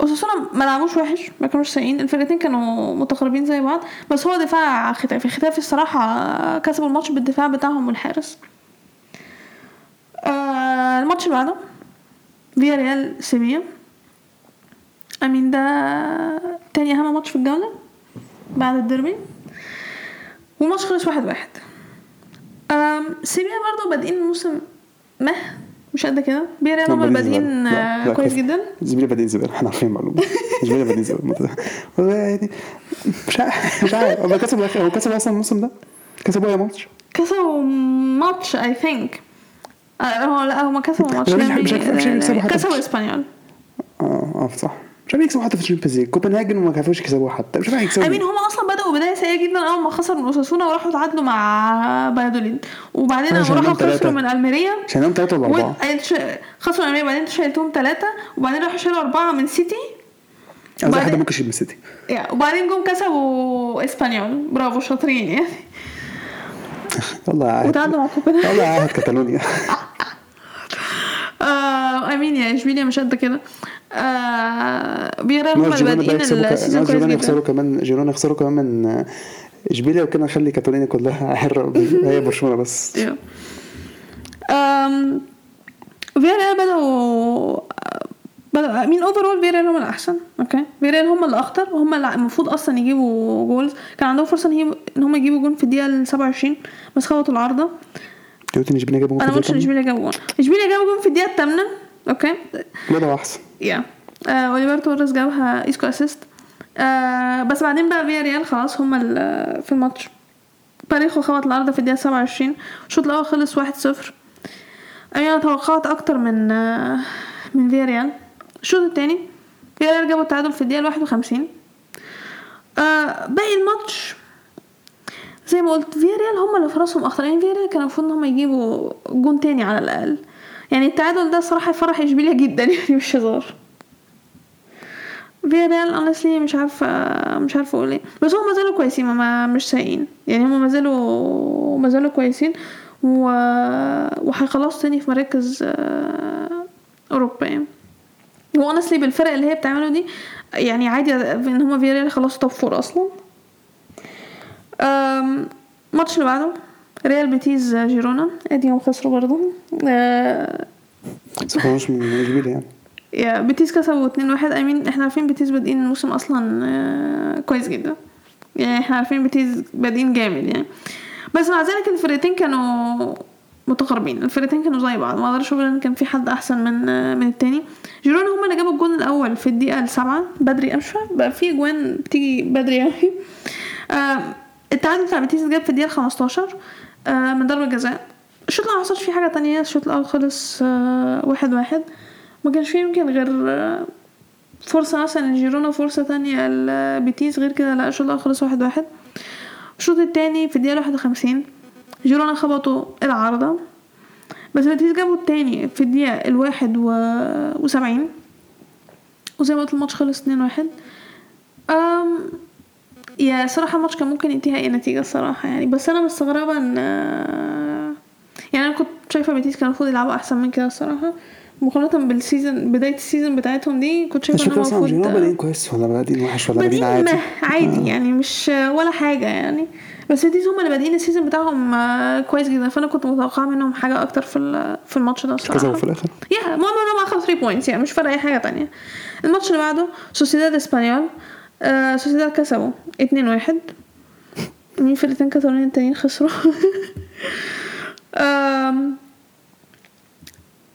اوساسونا ما لعبوش وحش ما كانوش سيئين الفرقتين كانوا متقاربين زي بعض بس هو دفاع ختافي ختافي الصراحة كسبوا الماتش بالدفاع بتاعهم والحارس. آه الماتش اللي بعده فيا ريال سيفيا. أمين ده تاني أهم ماتش في الجولة بعد الديربي. والماتش خلص واحد واحد. آم، سيفيا برضه بادئين الموسم مه مش قد كده. فياريال هم اللي بادئين آه، كويس جدا. سيفيليا بادئين زباله إحنا عارفين المعلومة. سيفيليا بادئين زباله يعني مش عارف مش عارف. هو كسب هو كسب أصلا الموسم ده؟ كسبوا اي ماتش؟ كسبوا ماتش I think هو لا هما كسبوا ماتش يكسبوا حتى كسبوا. إسبانيول. آه آه صح. مش عارف يكسبوا حتى في ال Champions League. كوبنهاجن وما عرفوش يكسبوها حتى. مش عارف يكسبوا I mean هم أصلا بدأوا بداية سيئة جدا أول ما خسروا من أوساسونا وراحوا تعادلوا مع فايادوليد وبعدين راحوا. خسروا من ألميريا عشان هم ثلاثة ولا ش- خسروا من ألميريا بعدين أنتوا شايلتهم ثلاثة وبعدين راحوا شالوا أربعة من سيتي. وبعدين- حد ممكن يشيل من السيتي yeah وبعدين جم كسبوا إسبانيول. برافو شاطرين يعني. *laughs* والله عاهد. وتعادلوا مع كوبنهاجن. والله عاهد كاتالونيا. *laughs* *laughs* آه I mean yeah اشبيليا مش قد كده. آه فياريال هم بادئين ال season كويس جدا يخسروا كمان جيرونا يخسروا كمان من آه، اشبيليا وكده نخلي كاتالونيا كلها *laughs* حرة هي برشلونة بس. Yeah. أم فياريال بدأوا بدأوا I mean overall فياريال هم الأحسن okay فياريال هم اللي أخطر وهم اللي المفروض أصلا يجيبوا goals كان عندهم هي- إن هم يجيبوا جول في الدقيقة ال 27 بس خبطوا العارضة. قلت إن اشبيليا جابوا أنا ما قلتش اشبيليا جابوا جول اشبيليا جابوا جول في الدقيقة الثامنة okay ده أحسن. yeah اوليفر توريس جابها ايسكو assist آه بس بعدين بقى فيا ريال خلاص هما في الماتش. باريخو خبط العارضة في الدقيقة 27 الشوط الأول خلص 1-0 أنا توقعت أكتر من آه من فيا ريال الشوط التاني فيا ريال جابوا التعادل في الدقيقة 51 آه باقي الماتش زي ما قلت فيا ريال هم اللي في راسهم اخطر يعني فيا ريال كان المفروض إن هم يجيبوا جون تاني على الأقل. يعني التعادل ده صراحة يفرح اشبيليا جدا *laughs* يعني مش هزار. فيا ريال honestly مش عارفة مش عارفة أقول إيه. بس هم ما زالوا كويسين ما- مش سيئين. يعني هم ما زالوا ما زالوا كويسين و... وهيخلصوا تاني في مراكز آه، أوروبا يعني. و honestly بالفرق اللي هي بتعمله دي يعني عادي إن هما فيا ريال خلصوا top four أصلا. أم، الماتش اللي بعده. ريال بيتيز جيرونا. ادي هم خسروا برضه آه، من اشبيليا يعني. yeah بيتيز كسبوا 2-1 I mean إحنا عارفين بيتيز بادئين الموسم أصلا آه، كويس جدا. يعني إحنا عارفين بيتيز بادئين جامد يعني. بس مع ذلك الفرقتين كانوا متقاربين. الفرقتين كانوا زي بعض. ما أقدرش أقول إن كان في حد أحسن من آه، من التاني. جيرونا هم اللي جابوا الجون الأول في الدقيقة السابعة. بدري مش فاهم بقى في اجوان بتيجي بدري قوي آه، التعادل بتاع بيتيز جاب في الدقيقة 15 آه، من ضربة جزاء. الشوط الأول ما حصلش فيه حاجة تانية الشوط الأول خلص آه، واحد واحد. ما كانش فيه يمكن غير آه، فرصة مثلا لجيرونا فرصة تانية لبيتيز غير كده لا الشوط الأول خلص واحد واحد. الشوط التاني في الدقيقة واحد وخمسين جيرونا خبطوا العارضة. بس بيتيز جابوا التاني في الدقيقة الواحد و... وسبعين. وزي ما قلت الماتش خلص اتنين واحد. أم... yeah صراحة الماتش كان ممكن ينتهي أي نتيجة الصراحة يعني بس أنا مستغربة إن يعني أنا كنت شايفة بيتيز كان المفروض يلعبوا أحسن من كده الصراحة مقارنة بال season بداية السيزون بتاعتهم دي كنت شايفة أصلا جيرونا المفروض بادئين كويس ولا بادئين وحش ولا بادئين عادي. عادي يعني مش ولا حاجة يعني. بس بيتيز هم اللي بادئين ال season بتاعهم آه، كويس جدا فأنا كنت متوقعة منهم حاجة أكتر في في الماتش ده الصراحة كسبوا في الآخر. yeah المهم انهم اخذوا 3 points يعني مش فارقه أي حاجة تانية. الماتش اللي بعده سوسيداد اسبانيول آه سوسيداد كسبوا 2 1 I mean فرقتين كاتالونيين التانيين خسروا؟ *laughs*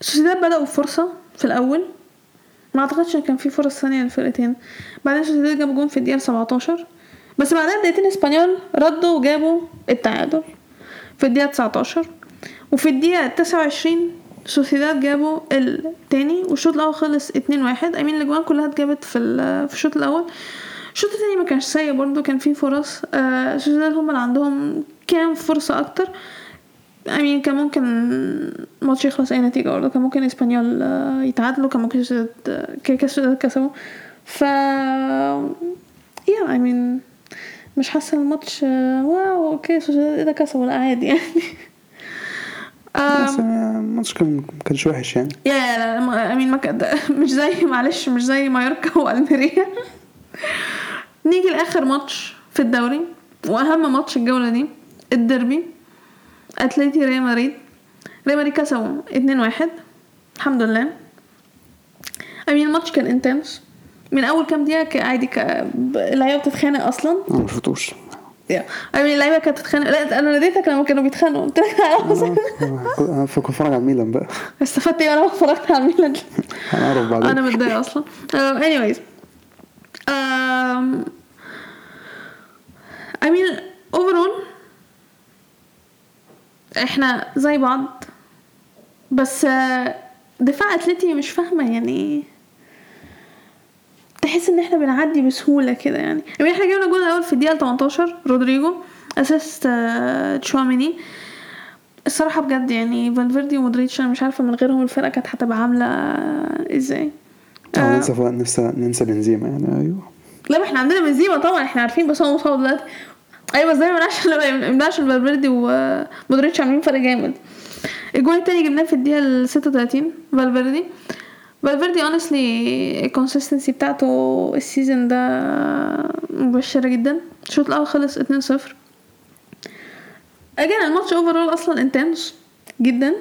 سوسيداد بدأوا بفرصة في الأول. ما أعتقدش إن كان في فرص ثانية للفرقتين. بعدين سوسيداد جابوا جون في الدقيقة 17 بس بعدها دقيقتين اسبانيول ردوا وجابوا التعادل في الدقيقة 19 وفي الدقيقة 29 سوسيداد جابوا التاني والشوط الأول خلص 2 1 I mean الأجوان كلها اتجابت في في الشوط الأول. الشوط التاني ما كانش سيء برضه كان فيه فرص آه سوسيداد هم اللي عندهم كام فرصة أكتر. I mean كان ممكن الماتش يخلص أي نتيجة برضه كان ممكن إسبانيول آه، يتعادلوا كان ممكن آه، كده سوسيداد كسبوا. ف yeah I mean مش حاسة الماتش آه، wow okay إيه ده كسبوا لا عادي يعني. *laughs* آه، الماتش كان ما كانش وحش يعني. yeah لا I mean ما *laughs* مش زي معلش مش زي مايوركا *laughs* وألميريا. نيجي لآخر ماتش في الدوري وأهم ماتش الجولة دي الديربي أتلتي ريال مدريد. ريال مدريد كسبوا 2-1 الحمد لله. I mean الماتش كان intense من أول كام دقيقة عادي ك- اللعيبة بتتخانق أصلا. ما شفتوش. أمين اللعيبة كانت بتتخانق. لا أنا ناديتك لما كانوا بيتخانقوا. قلت لك أنا كنت بتفرج على الميلان بقى. استفدت إيه؟ وأنا اتفرجت على الميلان هنعرف بعدين. أنا متضايقه أصلا. uh, anyways. um, I mean overall إحنا زي بعض. بس آه، دفاع أتلتي مش فاهمة يعني. تحس إن إحنا بنعدي بسهولة كده يعني. يعني إحنا جبنا الجول الأول في الدقيقة 18 رودريجو assist آه، تشواميني. الصراحة بجد يعني فالفيردي ومودريتش أنا مش عارفة من غيرهم الفرقة كانت هتبقى عاملة إزاي. آه. ننسى ننسى بنزيما يعني أيوه. لا ما إحنا عندنا بنزيما طبعا إحنا عارفين بس هو مصاب دلوقتي. أيوه ما *laughs* يمنعش إن فالفيردي ومودريتش عاملين فرق جامد. الجول التاني جبناه في الدقيقة ال 36 فالفيردي. فالفيردي honestly ال consistency بتاعته ال season ده مبشرة جدا. الشوط الأول خلص 2-0 again الماتش overall أصلا intense جدا.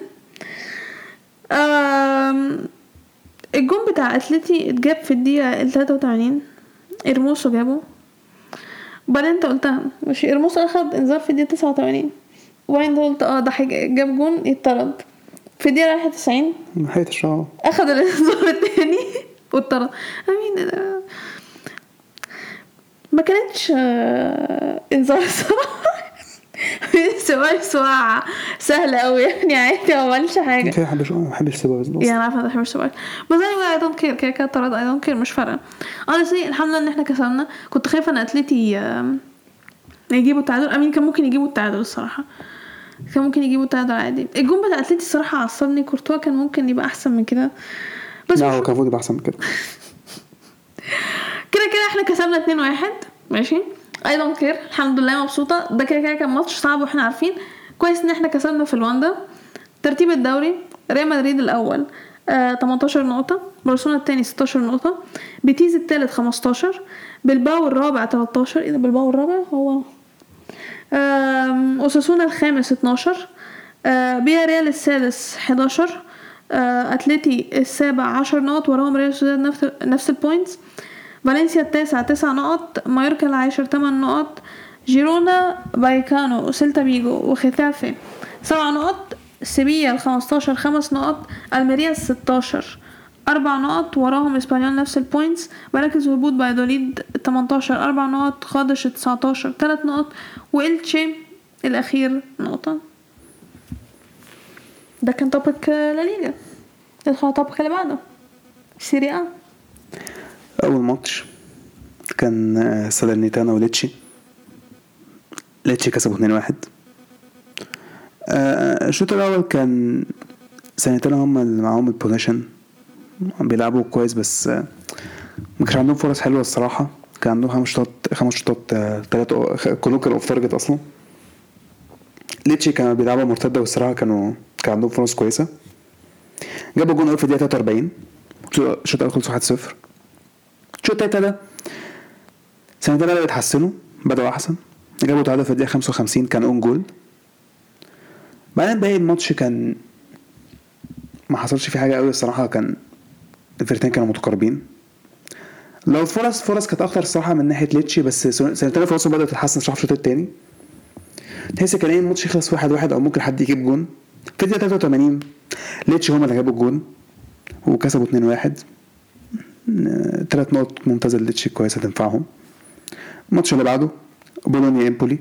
الجون بتاع اتلتي اتجاب في الدقيقة ال 83 إرموسو جابه. وبعدين أنت قلتها مش إرموسو أخد إنذار في الدقيقة 89 وبعدين أنت قلت آه ده جاب جون يتطرد. في الدقيقة 91 نهاية الشهر أخد الإنذار *laughs* التاني واتطرد. أمين ده ما كانتش آه، إنذار *laughs* الصراحة *laughs* سؤال سواع سهل قوي يعني عادي ما عملش حاجة. كده ما بحبش ما بحبش سيبها بس يعني عارفة ما بحبش سؤال بس أنا اي دونت كير كده كده طرد. اي دونت كير مش فارقة. Honestly الحمد لله إن إحنا كسبنا. كنت خايفة إن اتلتي آم، يجيبوا التعادل. I mean كان ممكن يجيبوا التعادل الصراحة. كان ممكن يجيبوا التعادل عادي. الجون بتاع اتلتي الصراحة عصبني. كورتوا كان ممكن يبقى أحسن من كده. بس لا هو كان المفروض يبقى أحسن من كده. *laughs* كده كده إحنا كسبنا 2 1 ماشي. I don't care الحمد لله مبسوطة. ده كده كده كان ماتش صعب وإحنا عارفين. كويس إن إحنا كسبنا في الواندا. ترتيب الدوري ريال مدريد الأول آه 18 نقطة. برشلونة الثاني 16 نقطة. بيتيس الثالث 15 بلباو الرابع 13 إيه ده بلباو الرابع؟ هو آم، أوساسونا الخامس 12 آه فياريال السادس 11 آه اتلتي السابع 10 نقط. وراهم ريال سوسيداد نفس نفس ال points فالنسيا التاسع 9 نقط مايوركا العاشر 8 نقط جيرونا بايكانو وسيلتا فيجو وختافي. 7 نقط سيفيا ال 15 5 نقط ألميريا ال 16 أربع نقط وراهم إسبانيول نفس ال points مراكز هبوط بايدوليد 18 أربع نقط خادش 19 3 نقط وإلتشي الأخير نقطة. ده كان topic لا ليجا ندخل على ال topic اللي بعده. سيريا أول ماتش كان آه، سالرنيتانا وليتشي. ليتشي كسبوا 2-1 آه، الشوط الأول كان سالرنيتانا هم اللي معاهم ال possession بيلعبوا كويس بس آه، ما كانش عندهم فرص حلوة الصراحة. كان عندهم خمس شوطات خمس شوطات ثلاثة كلهم كانوا off target أصلا. ليتشي كانوا بيلعبوا مرتدة والصراحة كانوا كان عندهم فرص كويسة. جابوا جون أول في الدقيقة 43 الشوط الأول خلص 1-0 الشوط التاني ابتدى سالرنيتانا بدأوا يتحسنوا بدأوا أحسن. جابوا تعادل في الدقيقة 55 كان own goal بعدين باقي الماتش كان ما حصلش فيه حاجة قوي الصراحة كان الفرقتين كانوا متقاربين. لو فرص فرص كانت أكتر الصراحة من ناحية ليتشي بس سالرنيتانا فرصهم بدأت تتحسن الصراحة في الشوط التاني. تحس كان إيه الماتش يخلص واحد واحد أو ممكن حد يجيب جون. في الدقيقة 83 ليتشي هما اللي جابوا الجون وكسبوا 2 1 ثلاث نقط ممتازة لليتشي كويسة تنفعهم. الماتش اللي بعده بولونيا إمبولي.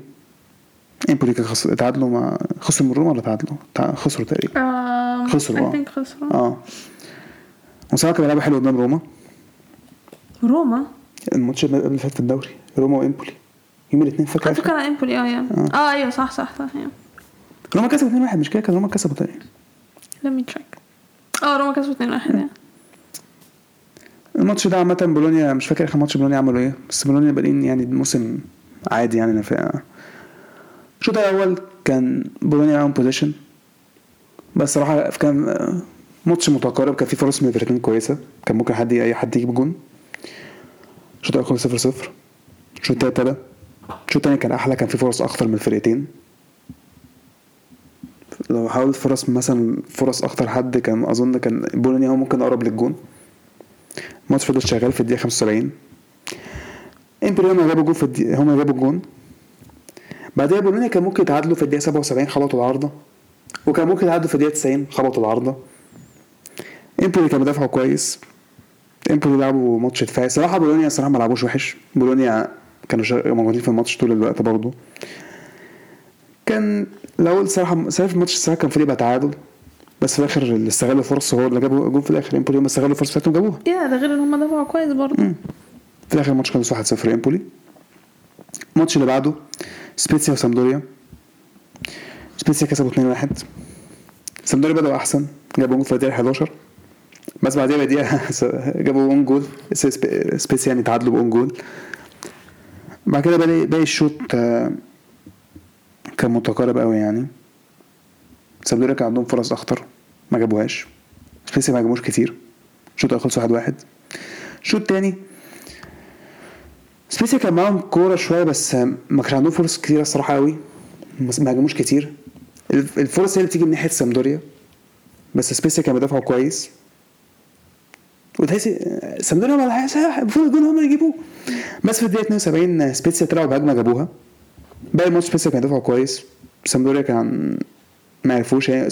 إمبولي كان خسر تعادلوا مع خسروا من روما ولا تعادلوا؟ تع- خسروا تقريبا. آم، خسروا، آه. think خسروا. آه. وصراحة كان حلو قدام روما. روما؟ الماتش اللي فات في الدوري روما وإمبولي. يوم الاثنين فاكر كنت فاكرة على إمبولي آه يا. آه. أيوه صح صح صح yeah. روما كسبوا 2 1 مش كده؟ كان روما كسبوا تقريبا. Me check. آه روما كسبوا 2 1 يعني الماتش ده عامة بولونيا مش فاكر آخر ماتش بولونيا عملوا إيه بس بولونيا بادئين يعني الموسم عادي يعني نافع الشوط الأول كان بولونيا معاهم possession بس صراحة كان ماتش متقارب كان في فرص من الفرقتين كويسة كان ممكن حد أي حد يجيب جون. الشوط الأول خلص 0 0 الشوط التاني ابتدى. الشوط التاني كان أحلى كان في فرص اخطر من الفرقتين. لو حاولت فرص مثلا فرص اخطر حد كان أظن كان بولونيا هو ممكن أقرب للجون. الماتش فضل شغال في الدقيقة 75 إمبولي هما جابوا جون في الدقيقة هما جابوا الجون بعدها بولونيا كان ممكن يتعادلوا في الدقيقة 77 خبطوا العارضة. وكان ممكن يتعادلوا في الدقيقة 90 خبطوا العارضة. إمبولي كانوا بيدافعوا كويس. إمبولي لعبوا ماتش دفاعي. صراحة بولونيا صراحة ما لعبوش وحش. بولونيا كانوا موجودين في الماتش طول الوقت برضه. كان الأول صراحة صراحة في الماتش الصراحة كان المفروض يبقى تعادل. بس في الآخر اللي استغلوا فرصة هو اللي جابوا جون في الآخر إمبولي هم استغلوا الفرصة بتاعتهم جابوها. يا ده غير إن هم دفعوا كويس برضه. في الآخر الماتش خلص 1-0 إمبولي. الماتش اللي بعده سبيتسيا وسامبدوريا. سبيتسيا كسبوا 2-1 سامبدوريا بدأوا أحسن جابوا جول في الدقيقة 11 بس بعديها بدقيقة *laughs* جابوا own goal سبي- سبيتسيا يعني تعادلوا ب own goal بعد كده باقي باقي الشوط آه، كان متقارب قوي يعني. سامدوريا كان عندهم فرص أخطر ما جابوهاش. سبيسيا ما جابوش كتير. الشوط الأول خلص واحد واحد. الشوط التاني سبيسيا كان معاهم كورة شوية بس ما كانش عندهم فرص كتيرة الصراحة قوي ما هاجموش كتير. الف- الفرص هي اللي بتيجي من ناحية سامدوريا. بس سبيسيا كان بيدافعوا كويس. وتحس سامبدوريا ما المفروض الجون هم اللي يجيبوه. بس في الدقيقة 72 سبيتسيا طلعوا بهجمة جابوها. باقي الماتش سبيتسيا كان بيدافعوا كويس. سامبدوريا كان ما عرفوش يعني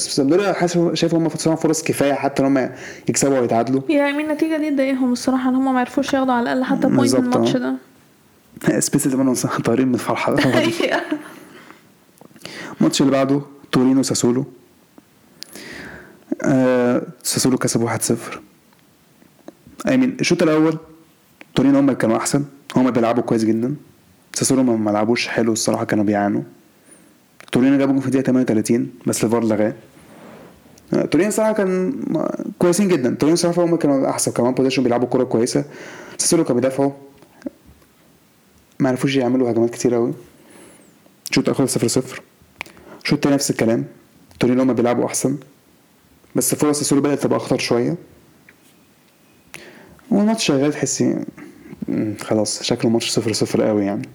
حاسس شايف هم فاتوا فرص كفاية حتى إن هم يكسبوا ويتعادلوا. يعني من النتيجة دي تضايقهم الصراحة إن هم ما عرفوش ياخدوا على الأقل حتى point الماتش آه. ده. *laughs* سبيتسيا زمان *laughs* طايرين من الفرحة. *laughs* الماتش اللي بعده تورينو ساسولو. آه ساسولو كسب 1-0 I mean الشوط الأول تورينو هم اللي كانوا أحسن هم بيلعبوا كويس جدا. ساسولو ما لعبوش حلو الصراحة كانوا بيعانوا. تورينو جابوا في الدقيقة 38 بس الفار لغاه. آه، تورينو صراحة كان كويسين جدا. تورينو صراحة هم كانوا أحسن كمان possession بيلعبوا كورة كويسة. ساسولو كانوا بيدافعوا. ما عرفوش يعملوا هجمات كتير قوي الشوط الأول 0 0 الشوط التاني نفس الكلام. تورينو هما بيلعبوا أحسن. بس فرص ساسولو بدأت تبقى أخطر شوية. والماتش شغال تحسي خلاص شكله ماتش 0 0 قوي يعني.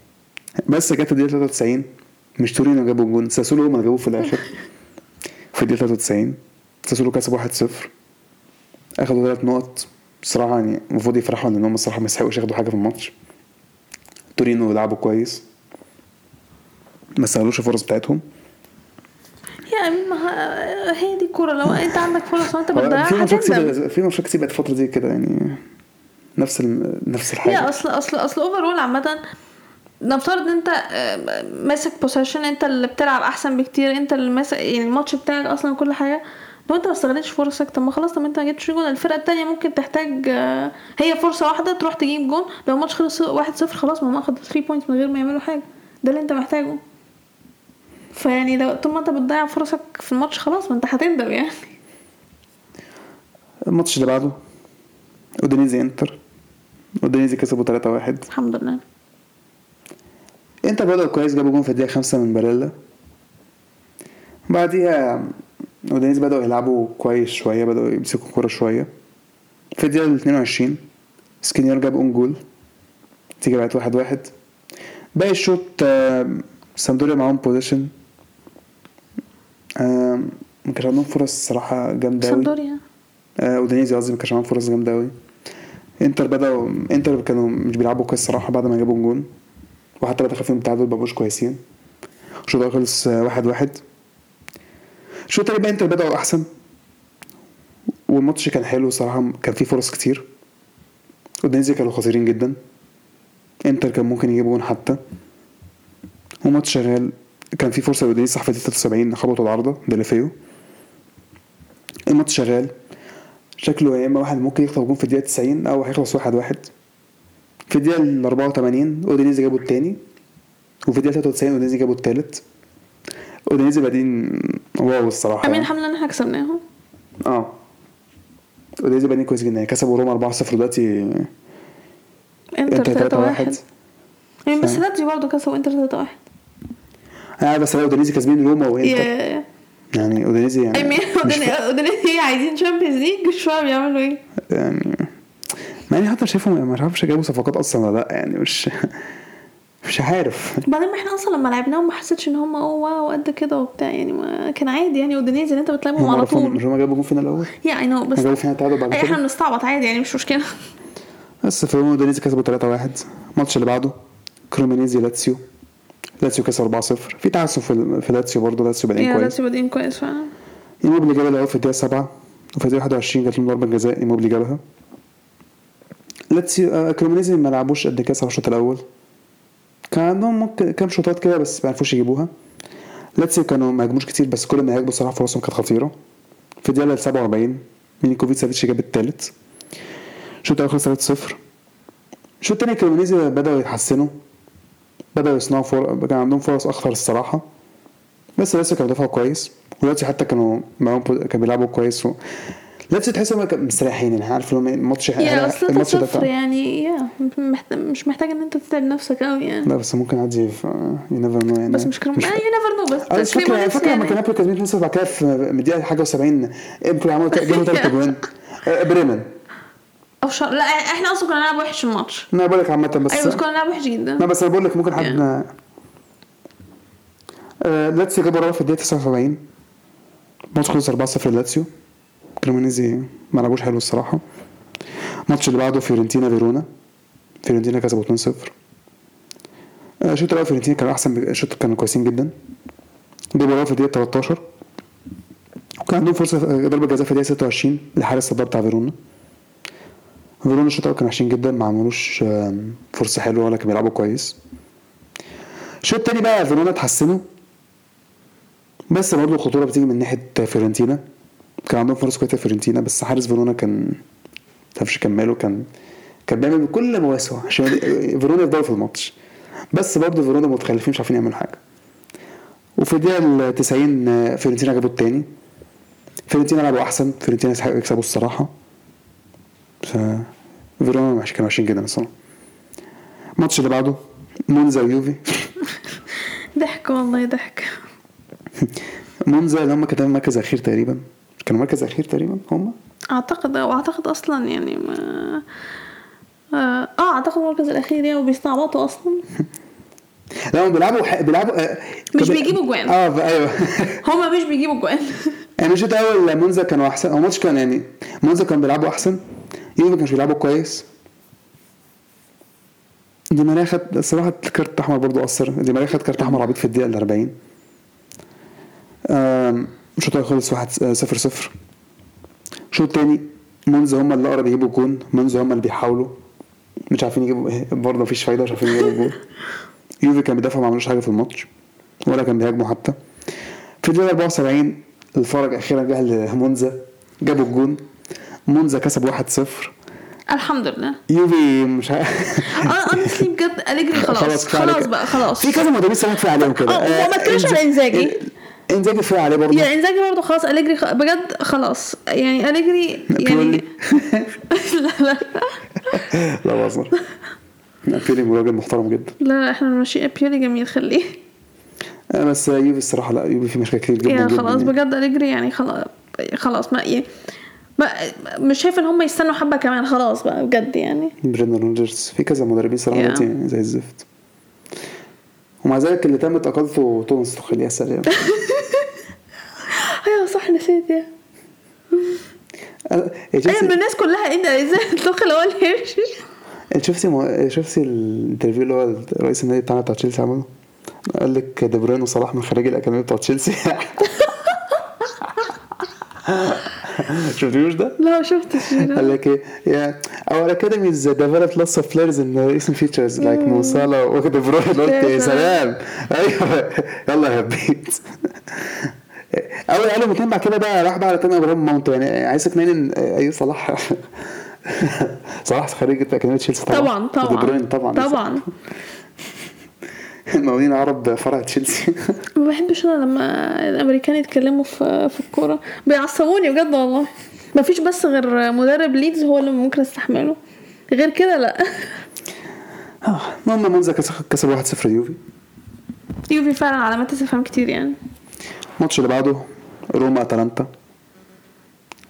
بس جت الدقيقة 93 مش تورينو جابوا الجون ساسولو هما اللي جابوه في الآخر. *laughs* في الدقيقة 93 ساسولو كسب 1 0 اخدوا ثلاث نقط. بصراحه يعني المفروض يفرحوا لأن هم الصراحه ما يستحقوش ياخدوا حاجة في الماتش. تورينو لعبوا كويس. ما استغلوش الفرص بتاعتهم. يعني ما هي دي الكورة لو أنت عندك فرص وأنت *laughs* هو في بتضيعها ماتشات كتير في ماتشات كتير بقت الفترة دي كده يعني. نفس ال... نفس هي الحاجة أصل أصل أصل overall عامة نفترض إن أنت آه، ماسك possession أنت اللي بتلعب أحسن بكتير أنت اللي ماسك يعني الماتش بتاعك أصلا كل حاجة. لو أنت ما استغلتش فرصك طب ما خلاص طب أنت ما جبتش جون. الفرقة التانية ممكن تحتاج آه، هي فرصة واحدة تروح تجيب جون. لو الماتش خلص 1-0 خلاص ما هم أخدوا 3 points من غير ما يعملوا حاجة. ده اللي أنت محتاجه. فيعني لو طول ما أنت بتضيع فرصك في الماتش خلاص ما أنت هتندم يعني. الماتش اللي بعده أودينيزي إنتر. أودينيزي كسبوا 3 1 الحمد لله. انتر بدأوا كويس جابوا جون في الدقيقة 5 من باريلا. بعديها اودينيزي بدأوا يلعبوا كويس شوية بدأوا يمسكوا الكورة شوية. في الدقيقة 22 سكرينيار جاب own goal. تيجي بقت 1 1 باقي الشوط آه، سامبدوريا معاهم possession آه، ما كانش عندهم فرص الصراحة جامدة أوي. سامبدوريا آه، اودينيزي قصدي ما كانش معاهم فرص جامدة قوي انتر بدأوا انتر كانوا مش بيلعبوا كويس الصراحه بعد ما جابوا جون. وحتى لو دخل فيهم التعادل مبقوش كويسين. الشوط الأول خلص آه، واحد واحد. الشوط التاني بقى انتر بدأوا احسن والماتش كان حلو صراحة كان فيه فرص كتير. اودينيزي كانوا خطيرين جدا. انتر كان ممكن يجيبوا جون حتى. والماتش شغال. كان في فرصة لاودينيزي صح في الدقيقه 73 خبطوا العارضة ديليفيو الماتش شغال. شكله يا إما واحد ممكن يخطف جون في الدقيقة 90 أو هيخلص واحد واحد. في الدقيقة ال 84 أودينيزي جابوا التاني وفي الدقيقة 93 أودينيزي جابوا التالت. أودينيزي بادين wow الصراحة. أمين يعني. لله إن إحنا كسبناهم. آه. أودينيزي بادين كويس جدا كسبوا روما 4-0 دلوقتي إنتر إنتر 3 3 1 1 يعني بس فاهم. لاتسيو برضه كسبوا إنتر 3 1 آه بس لا أودينيزي كاسبين روما وإنتر. يعني أودينيزي يعني أودينيزي عايزين Champions League شوية بيعملوا إيه؟ يعني مع إني حتى شايفهم ما أعرفش جابوا صفقات أصلا ولا لأ يعني مش *laughs* مش عارف. بعدين ما إحنا أصلا لما لعبناهم ما حسيتش إن هم أوه wow قد كده وبتاع يعني ما كان عادي يعني. اودينيزي اللي أنت بتلعبهم هم على طول. مش هم جابوا جون فينا الأول؟ Yeah I know بس جابوا فينا التعادل بعد إحنا بنستعبط عادي يعني مش مشكلة. بس في روما أودينيزي كسبوا 3 1 الماتش اللي بعده كريمونيزي لاتسيو. لاتسيو كسب 4 0 في تعثر في في لاتسيو برضه لاتسيو بادئين كويس. لاتسيو بادئين كويس فعلا. إيموبلي جاب الأول في الدقيقة 7 وفي الدقيقه 21 جات لهم ضربة جزاء إيموبلي جابها. لاتسيو آه، كريمونيزي ما لعبوش قد كده الشوط الأول. كان عندهم ممكن كام شوتات كده بس ما عرفوش يجيبوها. لاتسيو كانوا ما هاجموش كتير بس كل ما هاجموا صراحة فرصهم كانت خطيرة. في الدقيقه 47 ميلينكوفيتش سافيتش جاب الثالث الشوط الأول خلص 3 0 الشوط التاني كريمونيزي بدأوا يتحسنوا بدأوا يصنعوا فر... كان عندهم فرص أخطر الصراحة. بس لسه كانوا دفعوا كويس. ودلوقتي حتى كانوا معاهم كانوا بيلعبوا كويس و... لسه تحس كانوا مستريحين يعني عارف لو الماتش الماتش ده 3 0 بتاع- يعني مش محتاج إن أنت تتعب نفسك قوي يعني. لا بس ممكن عادي you never know يعني. بس مش كريم آه يو نيفر نو أنا بس مش فاكر كريمونيز فاكر لما. كان نابولي كسبان 2 بعد كده في الدقيقة حاجة و70 امبولي عملوا جابوا ثلاث اجوان آه، بريمن أو شر... لا إحنا أصلا كنا نلعب وحش الماتش. أنا بقول لك عامة بس أيوه بس كنا نلعب وحش جدا. لا بس أنا بقول لك ممكن حد آه، لاتسيو جابوا رابع في الدقيقة 79 الماتش خلص 4-0 لاتسيو. كريمونيزي ما لعبوش حلو الصراحة. الماتش اللي بعده فيورنتينا فيرونا. فيورنتينا كسبوا 2-0 آه، الشوط الأول فيورنتينا كانوا أحسن الشوط كانوا كويسين جدا. جابوا الأول في الدقيقة 13 وكان عندهم فرصة آه، ضربة جزاء في الدقيقة 26 الحارس صدها بتاع فيرونا. فيرونا الشوط الأول كانوا وحشين جدا ما عملوش فرصة حلوة ولا كانوا بيلعبوا كويس. الشوط التاني بقى فيرونا اتحسنوا. بس برضه الخطورة بتيجي من ناحية فيورنتينا. كان عندهم فرص كويسة فيورنتينا بس حارس فيرونا كان متعرفش يكمله كان كان بيعمل كل ما وسعه عشان فيرونا يفضلوا في الماتش. بس برضه فيرونا متخلفين مش عارفين يعملوا حاجة. وفي الدقيقة ال 90 آه، فيورنتينا جابوا التاني. فيورنتينا لعبوا أحسن فيورنتينا يستحقوا يكسبوا الصراحة. ف فيرونا مش كانوا وحشين جدا الصراحة. الماتش اللي بعده مونزا ويوفي. *laughs* ضحك والله ضحك. *laughs* مونزا اللي هم كانوا مركز اخير تقريبا. كانوا مركز أخير تقريبا هم؟ أعتقد وأعتقد أصلا يعني ما آه آه، أعتقد المركز الأخير يعني وبيستعبطوا أصلا. *laughs* لا هم بيلعبوا ح... بيلعبوا آه، مش بيجيبوا اجوان. آه أيوه. *laughs* هما مش بيجيبوا اجوان. يعني الشوط الأول مونزا كانوا أحسن أو الماتش كان يعني مونزا كانوا بيلعبوا أحسن. يوفي ما كانش بيلعبوا كويس. دي ماريا خد الصراحه كارت احمر برضو أثر. دي ماريا خد كارت أحمر عبيط في الدقيقة ال 40 آم، الشوط الأول خلص 1 0 0 الشوط الثاني مونزا هم اللي أقرب يجيبوا جون مونزا هم اللي بيحاولوا. مش عارفين يجيبوا برضه مفيش فايدة مش عارفين يجيبوا جون. *laughs* يوفي كان بيدافع ما عملوش حاجة في الماتش ولا كان بيهاجموا حتى. في الدقيقة 74 الفرج أخيرا جه لمونزا جابوا الجون. مونزا كسب 1-0 الحمد لله. يوفي مش ه... *laughs* أنا اونستلي بجد أليجري خلاص. خلاص عليك. بقى خلاص. في كذا مدربين سمعت فيها عليهم كده. وما تكلمش إنز- على إنزاجي. إنزاجي كفايه عليه برضه. يعني إنزاجي برضه خلاص أليجري خ... بجد خلاص. يعني أليجري. يعني *laughs* لا لا لا. بهزر. لا، بيولي راجل محترم جدا. لا إحنا ماشيين بيولي جميل خليه. آه، بس يوفي الصراحة لا يوفي فيه مشاكل كتير جدا جدا خلاص يعني. بجد أليجري يعني خلاص خلاص ما يعني مش شايفه إن هم يستنوا حبة كمان خلاص بقى بجد يعني. بريندن روجرز في كذا مدربين صراحة Yeah. دلوقتي زي الزفت. ومع ذلك اللي تمت اقالته توماس توخيل يا سلام *laughs* أيوه صح نسيت يا. أنا- إيه، أيوه من الناس كلها انت إزاي الدخل هو اللي يمشي. شفتي مو... شفتي ال interview اللي هو رئيس النادي بتاعنا بتاع تشيلسي عمله؟ قال لك دي بروين وصلاح من خريج الأكاديمية بتاع تشيلسي. *laughs* شفتيوش ده؟ لا شفتش. *laughs* قال لك إيه يا our academy is developed lots of players in recent years like مو صلاح ودي بروين قلت يا سلام أيوه يلا يا هبيت أول قالوا اتنين بعد كده بقى راح بقى على تاني إبراهيم ماونت يعني عايز تقنعني إن أيوه صلاح *laughs* صلاح خريج اكاديميه تشيلسي طبعا. طبعا طبعا طبعا. طبعا. *laughs* المقاولين العرب فرع تشيلسي. *laughs* ما بحبش أنا لما الأمريكان يتكلموا في في الكورة. بيعصبوني بجد والله. ما فيش بس غير مدرب ليدز هو اللي ممكن أستحمله. غير كده لا. آه، المهم مونزا كسب 1-0 يوفي. يوفي فعلا علامات استفهام كتير يعني. الماتش اللي بعده روما أتلانتا.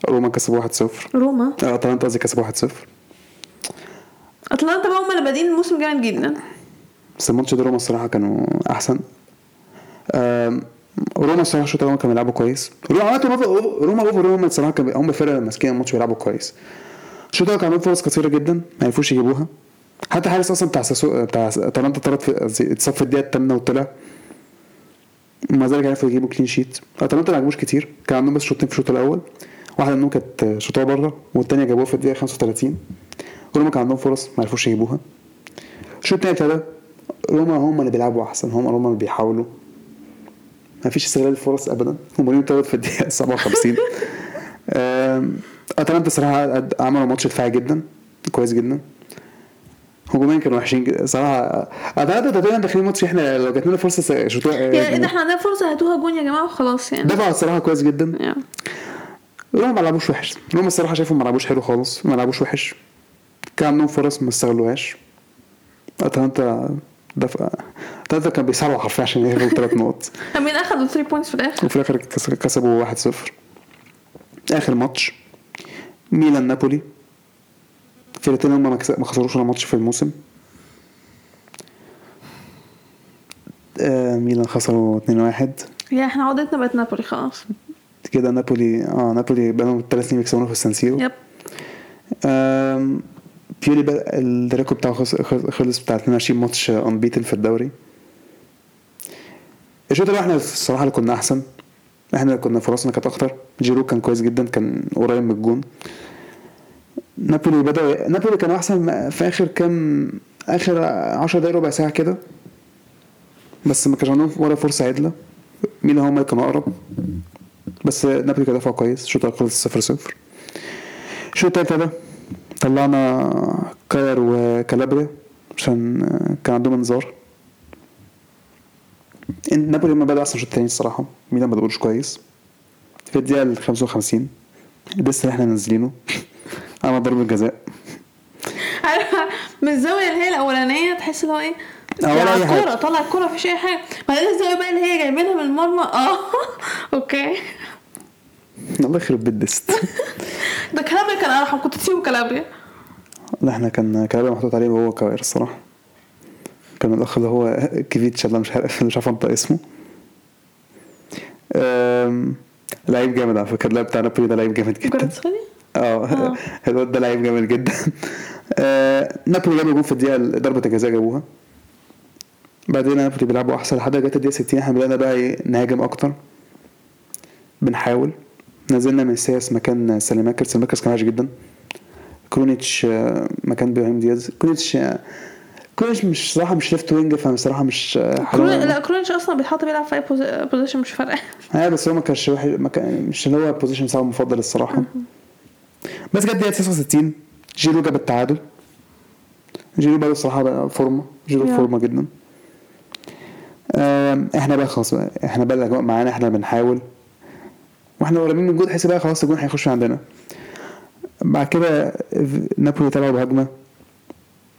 روما كسب 1-0 روما؟ آه، أتلانتا قصدي كسب 1-0 أتلانتا بقى هم اللي بادئين الموسم جامد جدا. بس الماتش ده روما الصراحة كانوا أحسن. روما الصراحة الشوط الأول كانوا بيلعبوا كويس. روما روما روما over روما الصراحة كان هم فرقة ماسكين الماتش بيلعبوا كويس. الشوط الأول كان عندهم فرص كثيرة جدا ما عرفوش يجيبوها. حتى حارس أصلا بتاع ساسو بتاع أتلانتا طرد في قصدي اتصاب في الدقيقة الثامنه وطلع. ومع ذلك عرفوا يجيبوا كلين شيت اتلانتا ما عجبوش كتير. كان عندهم بس شوطين في الشوط الأول. واحدة منهم كانت شوطها بره والثانيه جابوها في الدقيقة 35 روما كان عندهم فرص ما عرفوش يجيبوها. الشوط الثاني ابتدى. روما هم اللي بيلعبوا أحسن. هم روما اللي بيحاولوا. ما فيش استغلال الفرص ابدا. ليهم ثلاث في الدقيقة 57 *laughs* آم، اتلانتا صراحة عملوا ماتش دفاعي جدا. كويس جدا. هجوميا كانوا وحشين جدا صراحة. اعتقد تقريبا داخلين ماتش إحنا لو جات لنا فرصة شوطوها يعني ده إحنا عندنا فرصة هاتوها جون يا جماعة وخلاص يعني. دفعوا الصراحة كويس جدا. يعني. روما ما لعبوش وحش. روما الصراحة شايفهم ما لعبوش حلو خالص ما لعبوش وحش. كان عندهم فرص ما استغلوهاش. أتلانتا دفع أتلانتا كان بيسارعوا حرفيا عشان ياخدوا ثلاث نقط. *laughs* مين أخدوا 3 points في الآخر. وفي الآخر كس- كسبوا 1-0 آخر ماتش ميلان نابولي. الفرقتين هم ما خسروش ولا ماتش في الموسم. آه ميلان خسروا 2-1 يا إحنا عودتنا بقت نابولي خلاص. كده نابولي آه نابولي بقالهم ثلاث سنين بيكسبونا في السان سيرو yep. بيولي بقى ال record بتاعه خلص, خلص بتاع 22 ماتش انبيتن في الدوري. الشوط الأول إحنا الصراحة اللي كنا أحسن. إحنا اللي كنا فرصنا كانت أكتر. جيرو كان كويس جدا كان قريب من الجون. نابولي بدأ نابولي كانوا أحسن في آخر كام آخر 10 دقايق ربع ساعة كده. بس ما كانش عندهم ولا فرصة عدلة. مين هم اللي كانوا أقرب. بس نابولي كان دفع كويس. الشوط الأول خلص 0 0 الشوط التالت ده طلعنا كاير وكالابريا عشان كان عندهم انذار. نابولي لما بدأ أحسن الشوط التاني الصراحة. ميلان ما بدأوش كويس. في الدقيقة ال 55 لسه اللي إحنا نازلينه. عمل ضربة جزاء. عارفه من الزاويه اللي هي الأولانية تحس اللي هو إيه؟ حاجة. الكورة طلع الكورة مفيش أي حاجة. بعدين الزاوية بقى اللي هي جايبينها من المرمى. *laughs* آه okay. الله يخرب بيت ديست *laughs* ده كلابريا كان ارحم كنت تسيبه كلابريا لا إحنا كان كلابريا محطوط عليه وهو كاير الصراحه كان الأخ اللي هو كيفيتش اللي مش عارف مش عارف أنطق اسمه. لعيب جامد على فكرة اللاعب بتاع نابولي ده لعيب جامد جدا. آه آه. الواد ده لعيب جامد جدا. آه، نابولي جابوا جول في الدقيقة ضربة الجزاء جابوها. بعدين نابولي بيلعبوا أحسن لحد جت الدقيقة 60 إحنا بدأنا بقى إيه، نهاجم أكتر. بنحاول. نزلنا ميسياس مكان سليماكر. سليماكر كان وحش جدا. كرونيتش آه، مكان إبراهيم دياز. كرونيتش آه، كرونيتش مش صراحة مش left wing فبصراحه مش آه، حلو. كرون... لا كرونيتش أصلا بيتحط بيلعب في أي posi- position مش فارقة. آه بس هو ما كانش وحش ما كان مش اللي هو ال position بتاعه المفضل الصراحة. بس جت دقيقه 69 جيرو جاب التعادل. جيرو بقى الصراحة بقى فورمة. جيرو yeah. فورمة جدا. إحنا بقى خلاص بقى إحنا بقى الأجواء معانا إحنا بنحاول. وإحنا قريبين من الجول تحس بقى خلاص الجول هيخش عندنا. بعد كده نابولي طلعوا بهجمة.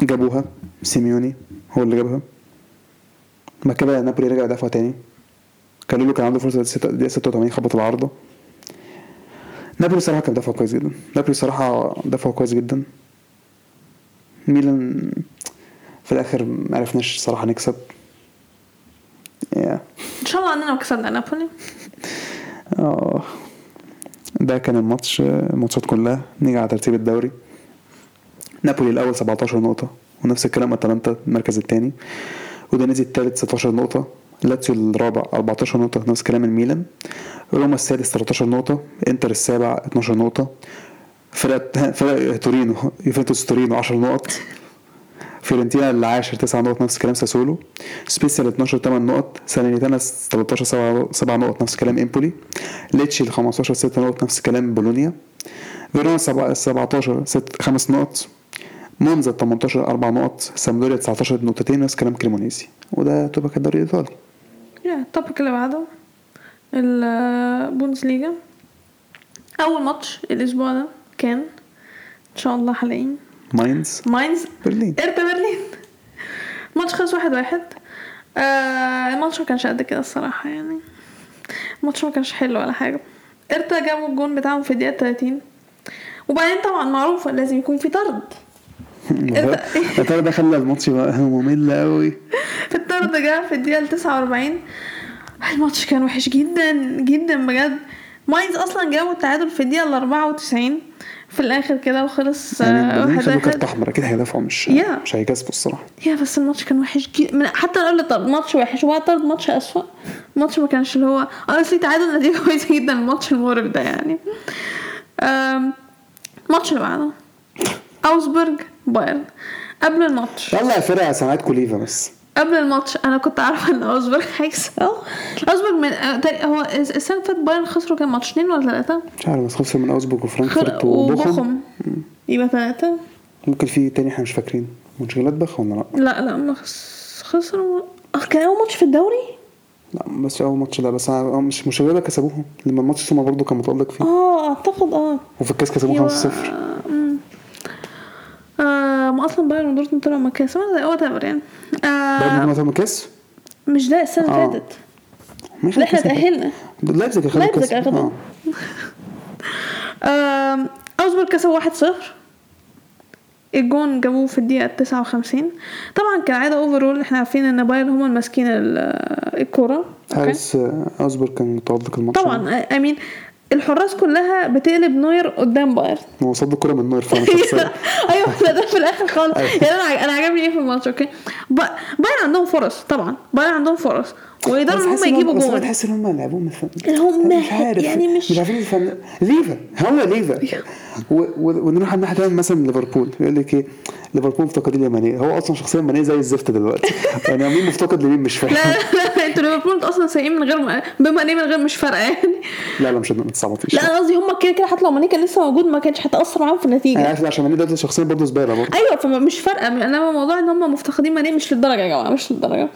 جابوها. سيميوني هو اللي جابها. بعد كده نابولي رجع دفع تاني. كالولو كان عنده فرصة دقيقة 86 خبط العارضة. نابولي صراحة كان دفع كويس جدا. نابولي صراحة دفع كويس جدا. ميلان في الآخر ما عرفناش صراحة نكسب. yeah إن شاء الله إننا كسبنا نابولي. *laughs* آه. ده كان الماتش الماتشات كلها. نيجي على ترتيب الدوري. نابولي الأول 17 نقطة ونفس الكلام أتلانتا المركز الثاني اودينيزي الثالث 16 نقطة لاتسيو الرابع 14 نقطة نفس كلام الميلان. روما السادس 13 نقطة انتر السابع 12 نقطة. فرقة فرق تورينو يوفنتوس تورينو 10 نقط. فيورنتينا العاشر 9 نقط نفس كلام ساسولو. سبيزيا 12 8 نقط سالينيتانا 13 7 7 نقط نفس كلام امبولي. ليتشي ال 15 6 نقط نفس كلام بولونيا. فيرونا 17 6 5 نقط. مونزا 18 4 نقط. سامبدوريا 19 نقطتين نفس كلام كريمونيزي وده كان الدوري الإيطالي. yeah ال topic اللي بعده. البوندسليجا أول ماتش الأسبوع ده كان إن شاء الله حاليا. ماينز. ماينز. برلين. هيرتا برلين. الماتش خلص واحد واحد. آه الماتش ما كانش قد كده الصراحة يعني. الماتش ما كانش حلو ولا حاجة. هيرتا جابوا الجون بتاعهم في الدقيقة 30 وبعدين طبعا معروفة لازم يكون في طرد. *laughs* ترى ده خلى الماتش بقى ممل قوي *laughs* الطرد جه في الدقيقة 49 الماتش كان وحش جدا جدا بجد. ماينز أصلا جابوا التعادل في الدقيقة ال 94 في الآخر كده وخلص آه، يعني واحد كارت احمر أكيد هيدافعوا مش yeah. مش هيكسبوا الصراحة. yeah بس الماتش كان وحش جدا حتى لو قلت طب ماتش وحش. وبعد طرد ماتش أسوأ. الماتش ما كانش اللي هو اصلي تعادل نتيجة كويسة جدا. الماتش المقرف ده يعني. الماتش اللي بعده. *laughs* اوزبرج بايرن. قبل الماتش. يلا يا فرقة سمعت كوليفا بس. قبل الماتش أنا كنت عارفه إن اوزبرج هيكسب. اوزبرج من آه، هو السنة اللي فاتت بايرن خسروا كام ماتش؟ اتنين ولا ثلاثة مش عارف بس خسروا من اوزبورج وفرانكفورت وبوخم. يبقى ثلاثة ممكن في تاني إحنا مش فاكرين. مونشنجلادباخ ولا لأ؟ لا لا ما خس- خسروا. آه، كان أول ماتش في الدوري؟ لا بس أول ماتش ده بس مش مونشنجلادباخ كسبوهم لما الماتش سومر برضه كان متألق فيه. آه أعتقد آه. وفي الكاس كسبوه أيوة. 5-0 مم. آه ما أصلا بايرن ودورتموند طلعوا م الكاس whatever يعني بايرن آه الكاس مش ده السنة اللي آه. فاتت لا إحنا الكاس. تأهلنا لايبزيج اخد لايبزيج الكاس. آه. *laughs* آم، اوزبورغ كسبوا 1-0 الجون جابوه في الدقيقة 59 طبعا كالعادة overall إحنا عارفين إن بايرن هم الماسكين ال- الكورة؟ حارس آه، اوزبورغ كان متألق الماتش. طبعا امين الحراس كلها بتقلب نوير قدام بايرن. هو صد الكرة من نوير فاهم شخصيا. *laughs* أيوه لا ده في الآخر خالص. أيوة. يعني أنا أنا عجبني إيه في الماتش أوكي؟ با- بايرن عندهم فرص طبعا. بايرن عندهم فرص. ويقدروا إن هم يجيبوا بس جون تحس إن هم لعبوهم الفن هم مش عارف. يعني مش- مش عارفين الفن ليفا هو ليفا. و... ونروح على الناحية مثلا ليفربول. يقول لك إيه؟ ليفربول مفتقدين لماني هو أصلا شخصيا ماني زي الزفت دلوقتي. *laughs* يعني مين مفتقد لمين مش فاهم لا لا لا أنتوا ليفربول أصلا سيئين من غير ما بما ان من غير مش فارقة يعني. لا لا مش ما تصعبطيش لا قصدي هم كده كده حتى لو ماني كان لسه موجود ما كانش هتأثر معاهم في أنا النتيجة. عارف عشان ماني دلوقتي شخصيا برضه زبالة برضه. أيوه فمش فارقة. انما موضوع إن هم مفتقدين ماني مش للدرجة يا جماعة مش للدرجة.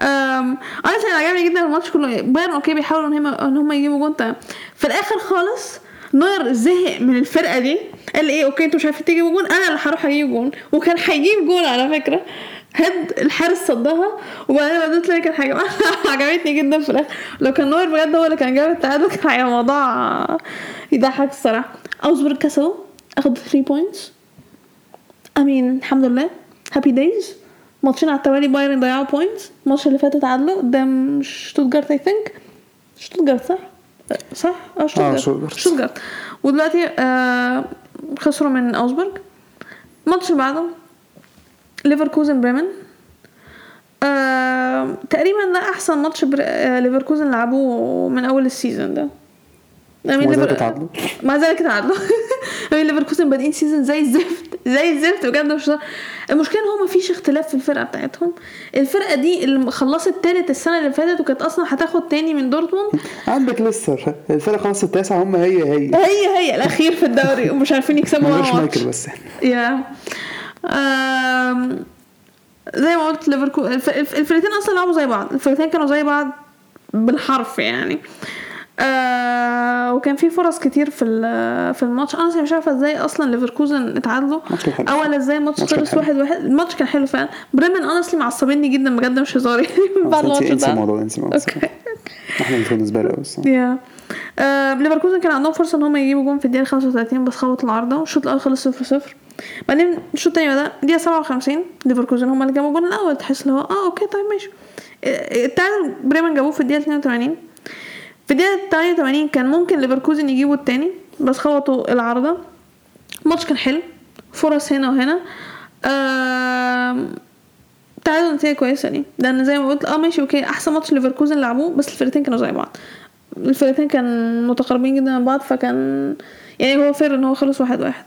أنا عجبني جدا الماتش كله. بايرن okay بيحاولوا إن هم يجيبوا جون في الآخر خالص نوير زهق من الفرقة دي. قال إيه okay أنتوا مش عارفين تجيبوا جون. أنا اللي هروح أجيب جون. وكان هيجيب جون على فكرة. هد الحارس صدها. وبعدين بدات تلاقي كان حاجة *laughs* عجبتني جدا في الآخر. لو كان نوير بجد هو اللي كان جاب التعادل كان هيبقى الموضوع يضحك الصراحة. أوزبورغ كسبوا اخدوا 3 points آمين الحمد لله. happy days ماتشين على التوالي بايرن ضيعوا points الماتش اللي فات اتعادلوا قدام شتوتجارت I think شتوتجارت صح؟ صح؟ آه. شتوتجارت ودلوقتي آه خسروا من اوزبورغ الماتش اللي بعده ليفركوزن بريمن. آه تقريبا ده أحسن ماتش بر... آه ليفركوزن لعبوه من أول ال season ده. ليفر- ذلك اتعادلوا. مع ذلك اتعادلوا I mean *laughs* ليفركوزن بادئين season زي الزفت. زي الزفت بجد مش. المشكلة إن هو مفيش اختلاف في الفرقة بتاعتهم. الفرقة دي اللي خلصت تالت السنة اللي فاتت وكانت أصلا هتاخد تاني من دورتموند. عندك لسه الفرقة خلاص التاسعه هم هي هي. هي هي الأخير في الدوري. ومش عارفين يكسبوا ولا ماتش مايكل بس. yeah. زي ما قلت الف- الفرقتين أصلا لعبوا زي بعض. الفرقتين كانوا زي بعض بالحرف يعني. آه وكان في فرص كتير في ال- في الماتش. أنا مش عارفة إزاي أصلا ليفركوزن اتعادلوا. اولا إزاي الماتش خلص. واحد واحد. الماتش كان حلو فعلا. بريمن honestly معصبني جدا بجد مش هزار يعني *laughs* بعد انسى الماتش انسى ده. الموضوع انسى الموضوع. ده. okay إحنا بالنسبة لي بس yeah آه ليفركوزن كان عندهم فرصة إن هم يجيبوا جون في الدقيقة 35 بس خبطوا العارضة. الشوط الأول خلص 0 0 بعدين الشوط الثاني بدأ الدقيقه 57 ليفركوزن هم اللي جابوا الجون الأول. تحس اللي هو آه okay طيب ماشي. آه، التعادل بريمن جابوه في الدقيقة 82 في الدقيقة 88 كان ممكن ليفركوزن يجيبوا الثاني بس خبطوا العارضة. الماتش كان حلو فرص هنا وهنا. آم، تعادل نتيجه كويسة يعني لأن زي ما قلت آه ماشي okay أحسن ماتش ليفركوزن لعبوه بس الفرقتين كانوا زي بعض. الفرقتين كانوا متقاربين جدا من بعض فكان يعني هو fair إن هو خلص واحد واحد.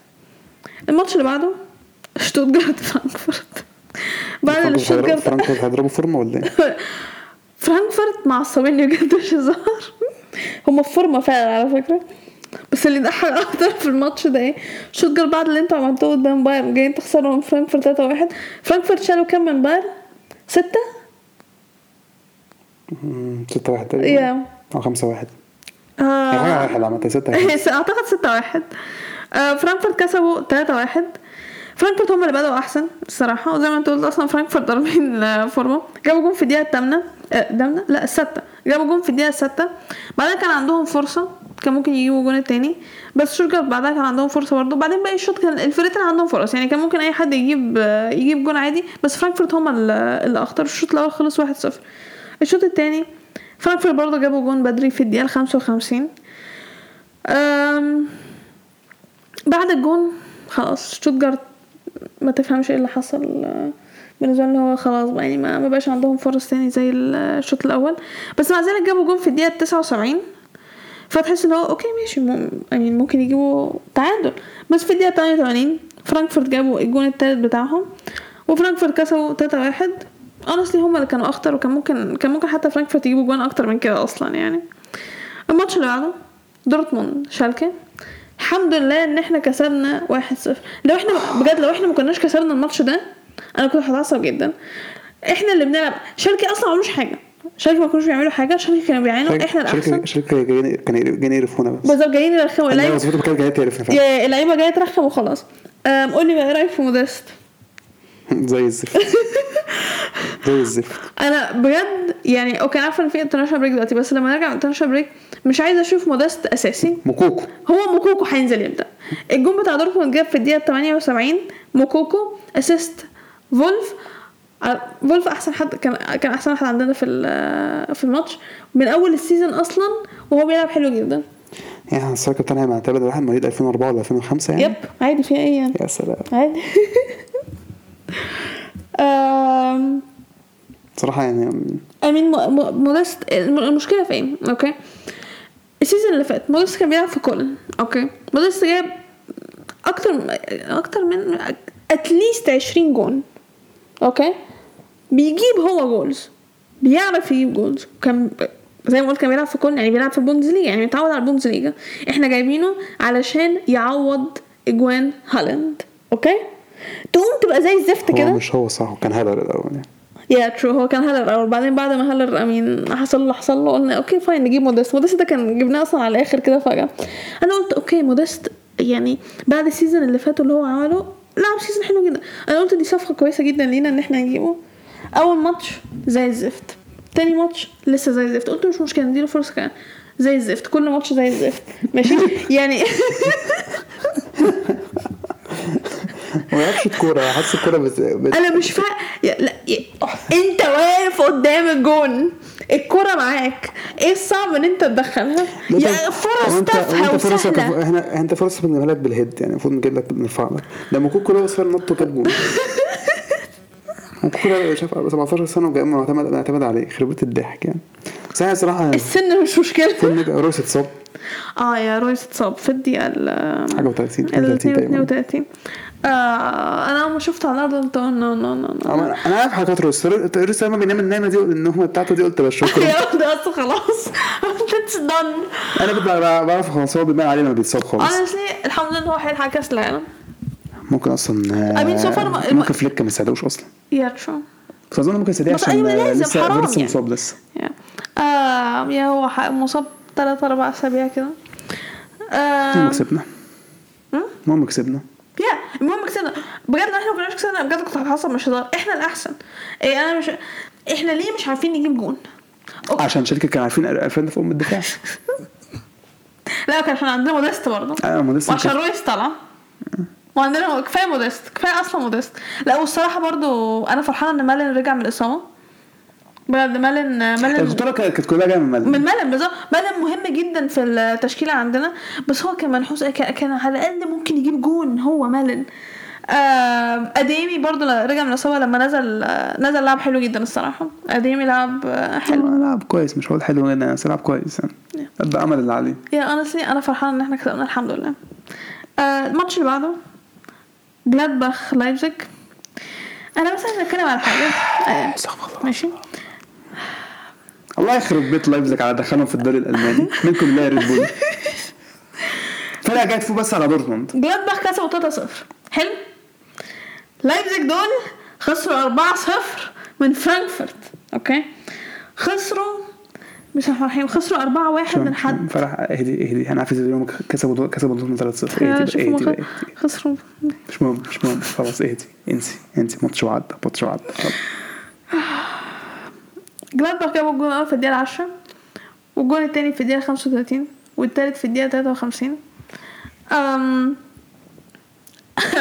الماتش اللي بعده شتوتجارت فرانكفورت. بعد الشتوتجارت فرانكفورت هيضربوا فورمة ولا إيه؟ *laughs* فرانكفورت معصبيني بجد مش هزار. هما في فورمة فعلا على فكرة. بس اللي ضحك أكتر في الماتش ده إيه؟ شتوتجارت بعد اللي أنتوا عملتوه قدام بايرن. جايين تخسروا من فرانكفورت 3 1 فرانكفورت شالوا كام من بايرن؟ ستة؟ 6 1 تقريبا. أو 5 1 آه. حاجة واحد عملتها 6 *laughs* أعتقد 6 1 آه فرانكفورت كسبوا 3 1 فرانكفورت هم اللي بدأوا أحسن الصراحة وزي ما أنت قلت أصلا فرانكفورت ضاربين *laughs* آه، فورمه جابوا جون في الدقيقة الثامنة الثامنة؟ لا السادسه جابوا جون في الدقيقة السادسه بعدين كان عندهم فرصة كان ممكن يجيبوا الجون التاني. بس شتوتجارت بعدها كان عندهم فرصة برضه. بعدين باقي الشوط كان الفرقتين عندهم فرص. يعني كان ممكن أي حد يجيب آه، يجيب جون عادي. بس فرانكفورت هم اللي أخطر. الشوط الأول خلص 1-0 الشوط التاني فرانكفورت برضه جابوا جون بدري في الدقيقة 55 أم بعد الجون خلاص شتوتجارت ما تفهمش إيه اللي حصل بالنسبة لي هو خلاص بقى يعني ما بقاش عندهم فرص تاني زي الشوط الأول. بس مع ذلك جابوا جون في الدقيقة 79 فتحس إن هو okay ماشي مم- ممكن يجيبوا تعادل. بس في الدقيقة 88 فرانكفورت جابوا الجون التالت بتاعهم وفرانكفورت كسبوا 3 1 honestly هم اللي كانوا أخطر وكان ممكن كان ممكن حتى فرانكفورت يجيبوا جون أكتر من كده أصلا يعني. الماتش اللي بعده دورتموند شالكة. الحمد لله إن إحنا كسبنا 1-0 لو إحنا بجد لو إحنا ما كناش كسبنا الماتش ده أنا كنت هتعصب جدا. إحنا اللي بنلعب. شالكة أصلا ما عملوش حاجة. شالكة ما كانوش بيعملوا حاجة. شالكة كانوا بيعانوا. إحنا الاحسن شالكة جايين كانوا جايين يقرفونا بس. بالظبط جايين يرخموا. اللعيبه كانت جاية اللعيبة ترخم وخلاص. قول لي بقى إيه رأيك في موديست. *laughs* زي الزفت. *laughs* زي الزفت. أنا بجد يعني okay أنا عارفة إن في international break دلوقتي بس لما نرجع international break مش عايزة أشوف موديست أساسي. موكوكو. هو موكوكو هينزل يبدا الجون بتاع دورتموند جاب في الدقيقة 78 موكوكو assist فولف. ع- فولف أحسن حد كان كان أحسن واحد عندنا في في الماتش. من أول ال season أصلا وهو بيلعب حلو جدا. يعني ال striker بتاعنا معتمد واحد مواليد 2004 ولا 2005 يعني؟ yep عادي فيها إيه يعني. يا سلام. عادي. *laughs* صراحة يعني م- مودست الم- المشكلة في إيه okay. ال season اللي فات مودست كان بيلعب في كولن. okay. مودست جاب أكتر أكتر من at least 20 جون. أوكي. بيجيب هو goals بيعرف يجيب goals كان زي ما قلت كان بيلعب في كولن يعني بيلعب في البوندسليجا يعني متعود على البوندسليجا إحنا جايبينه علشان يعوض إجوان هالاند. okay. تقوم تبقى زي الزفت هو كده؟ مش هو صح هو كان هالر الأول. يعني yeah true هو كان هالر الأول. بعدين بعد ما هالر I mean حصل له حصل له قلنا okay fine نجيب موديست موديست ده كان جبناه أصلا على الآخر كده فجأة. أنا قلت okay موديست يعني بعد ال season اللي فات اللي هو عمله لعب season حلو جدا. أنا قلت دي صفقة كويسة جدا لينا إن إحنا نجيبه. أول ماتش زي الزفت. تاني ماتش لسه زي الزفت. قلت مش مشكلة نديله فرصة كمان. زي الزفت. كل ماتش زي الزفت. ماشي؟ *laughs* يعني *laughs* *laughs* ما يعرفش الكورة حاسس الكورة بت... بت... أنا مش فاهم لا أنت واقف قدام الجون. الكرة معاك. إيه الصعب إن أنت تدخلها؟ يا فرص تافهة وسهلة. إحنا أنت فرصك بنجيبها لك بالهيد يعني المفروض نجيب لك نرفع لك لما كوكو ده أصلا نط هو كوكو ده شاف 17 سنة وجاي معتمد معتمد عليه يخرب بيت الضحك يعني. بس أنا صراحة السن مش مشكلة. فيلم رويس اتصاب. آه يا رويس اتصاب. في الدقيقة ال حاجة و30 ال 32 تقريبا. 32 آه أنا ما شفت على الأرض قلت نو نو نو نو أنا عارف حركات رويس رويس لما بينام النايمه دي النومه بتاعته دي قلت بس شكرا. *laughs* yeah ده بس خلاص. *laughs* it's أنا كنت بعرف خلاص هو بيبان عليه لما بيتصاب خالص. Honestly الحمد لله إن هو هيلحق كاس العالم ممكن أصلا I mean so far ما- ممكن فليك ما يساعدوش أصلا. yeah true بس أظن ممكن يساعديه بس عشان لسه حرام لسه يعني. مصاب لسه. yeah آه yeah هو مصاب تلات أربع أسابيع كده. المهم كسبنا المهم كسبنا yeah المهم كسبنا بجد لو إحنا ما كناش كسبنا بجد كنت هتعصب مش هزار إحنا الأحسن. إيه أنا مش إحنا ليه مش عارفين نجيب جون؟ okay. عشان شالكه كانوا عارفين الفان في أم الدفاع. *laughs* لا كان عشان عندنا موديست برضه. آه موديست وعشان رويس طلع. وعندنا كفاية موديست كفاية أصلا موديست. لا والصراحة برضو أنا فرحانة إن مالن رجع من الإصابة. بجد مالن مالن البطوله كانت كلها جاية من مالن من مالن بالظبط. مالن مهم جدا في التشكيلة عندنا. بس هو كان منحوس كان على الأقل ممكن يجيب جون. هو مالن آه اديمي برضو رجع من الإصابة لما نزل آه، نزل لعب حلو جدا الصراحة. اديمي لعب آه، حلو لعب كويس. مش هقول حلو جدا بس لعب كويس. يعني ادى عمل اللي عليه. يا honestly أنا فرحانه إن إحنا كسبنا الحمد لله. آه الماتش اللي بعده جلادباخ لايبزيج أنا بس عايزه أتكلم على حاجة. *sighs* آه ماشي. الله يخرب بيت لايبزيج على دخلهم في الدوري الألماني. منكم يا ريد بول. فرقه جاية تفوق بس على دورتموند. جلادباخ كسبوا 3-0 حلو. لايبزيج دول خسروا 4-0 من فرانكفورت. okay. خسروا مش الرحيم خسروا 4-1 من حد. فرح اهدي اهدي أنا عارف اليوم كسبوا كسبوا دورتموند 3-0 يا اهدي اهدي خسروا. مش مهم مش مهم. خلاص اهدي إنسي إنسي ماتش وعدى ماتش وعدى خلاص. جلادباخ جابوا الجون الأول في الدقيقة 10 والجون التاني في الدقيقة 35 والتالت في الدقيقة 53 أم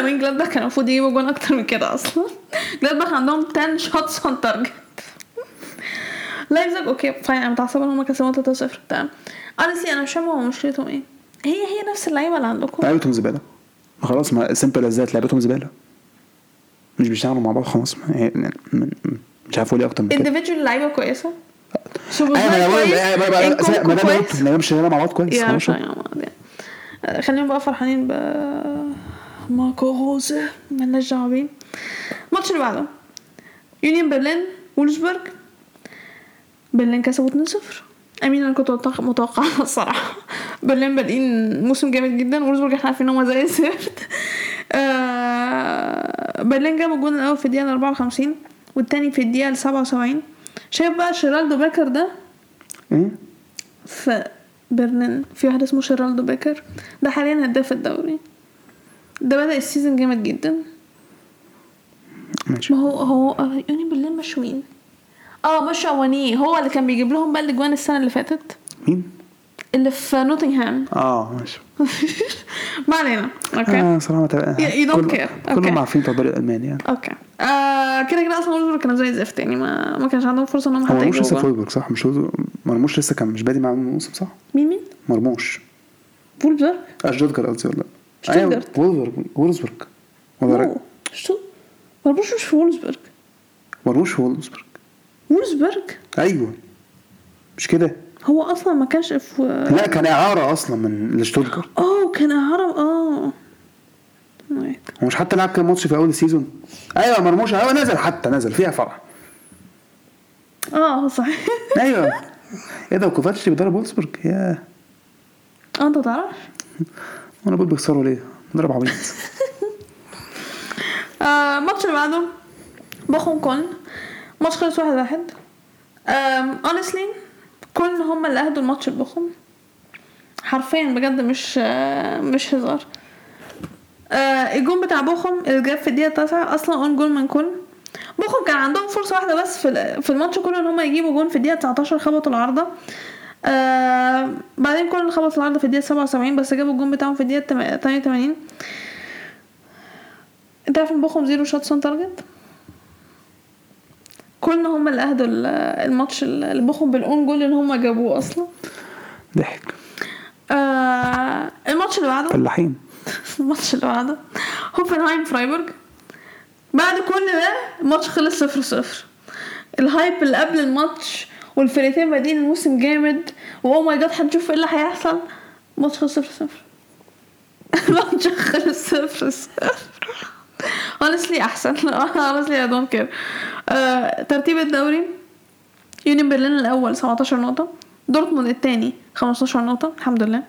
من جلادباخ كان المفروض يجيبوا جون أكتر من كده أصلا. جلادباخ عندهم 10 shots on target لايبزيج okay fine أنا متعصبة إن هم كسبوا 3-0 تمام. honestly أنا مش فاهمة هو مشكلتهم إيه. هي هي نفس اللعيبة اللي عندكم. لعيبتهم زبالة. خلاص ما simple as that لعيبتهم زبالة. مش بيشتغلوا مع بعض خلاص مش عارف أقول إيه أكتر من كده؟ Individual لعيبه كويسه ما أنا بقول أيوة، ما إنكم ما مش مع بعض كويس مش خلينا بقى فرحانين ب ماكو روزا مالناش دعوه بيه الماتش اللي بعده. يونيون برلين وولفسبرج برلين كسبوا 2-0 أمين أنا كنت متوقع- *laughs* الصراحة. برلين بادئين موسم جامد جدا. وولفسبرج إحنا عارفين إن هم زي *laughs* الزفت آه برلين جاب الجون الأول في الدقيقة 54 والتاني في الدقيقة 77 شايف بقى شيرالدو بيكر ده؟ إيه؟ في برلين. في واحد اسمه شيرالدو بيكر. ده حاليا هداف الدوري. ده بدأ ال season جامد جدا. ماشي. ما هو هو آه، يونيون برلين مشوين آه مش اوونيي هو اللي كان بيجيب لهم بقى الأجوان السنة اللي فاتت. مين؟ اللي في نوتنغهام. آه ماشي. *laughs* ما علينا. أوكي. آه صراحة ما تبقى don't كل- care. كلهم. عارفين بتوع الدوري الألماني يعني. أوكي. آه كده كده أصلا وولفسبورج كانوا زي الزفت يعني ما ما كانش عندهم فرصة ان هم حتى مرموش لسه في جول. فولبرج صح مش مرموش لسه كان مش بادي معاهم الموسم صح؟ مين مين؟ مرموش فولفسبورج؟ اشجارد قصدي ولا شتوتجارت. وولفرج وولفسبرج ولا شو مرموش مش في وولفسبورج مرموش في وولفسبرج وولفسبورج أيوه مش كده هو أصلا ما كانش في لا كان إعارة أصلا من لشتوتجارت آه كان إعارة آه. هو مش حتى لعب كام ماتش في أول ال season؟ أيوه مرموش أيوه نزل حتى نزل فيها فرح. آه صحيح. أيوه. *laughs* إيه ده وكوفاتش بيدرب وولفسبرج يا آه أنت تعرفش. وأنا بقول بيخسروا ليه؟ مدرب عبيط. *laughs* آه، الماتش اللي بعده. بوخم كولن ماتش خلص واحد واحد. Honestly كولن هم اللي أهدوا الماتش لبوخم حرفيا بجد مش آه، مش هزار. آه الجون بتاع بوخم اللي جاب في الدقيقة التاسعة أصلا own goal من كولن بوخم كان عندهم فرصة واحدة بس في في الماتش كله إن هما يجيبوا جون في الدقيقة 19 خبطوا العارضة. آه بعدين كولن خبط العارضة في الدقيقة 77 بس جابوا الجون بتاعهم في الدقيقة 88 أنت عارف إن بوخم zero shots on target كولن هم اللي أهدوا ال- الماتش اللي بوخم بال own goal اللي هم جابوه أصلا. ضحك. آه الماتش اللي بعده؟ فلاحين. *laughs* الماتش اللي بعده هوفنهايم فرايبورج بعد كل ده الماتش خلص صفر صفر. ال hype اللي قبل الماتش والفرقتين بادئين الموسم جامد و oh my god هنشوف إيه اللي هيحصل. الماتش خلص صفر صفر. *laughs* الماتش خلص صفر صفر. Honestly أحسن. *laughs* Honestly I don't care. آه، ترتيب الدوري. يونيون برلين الأول 17 نقطة. دورتموند الثاني 15 نقطة الحمد لله.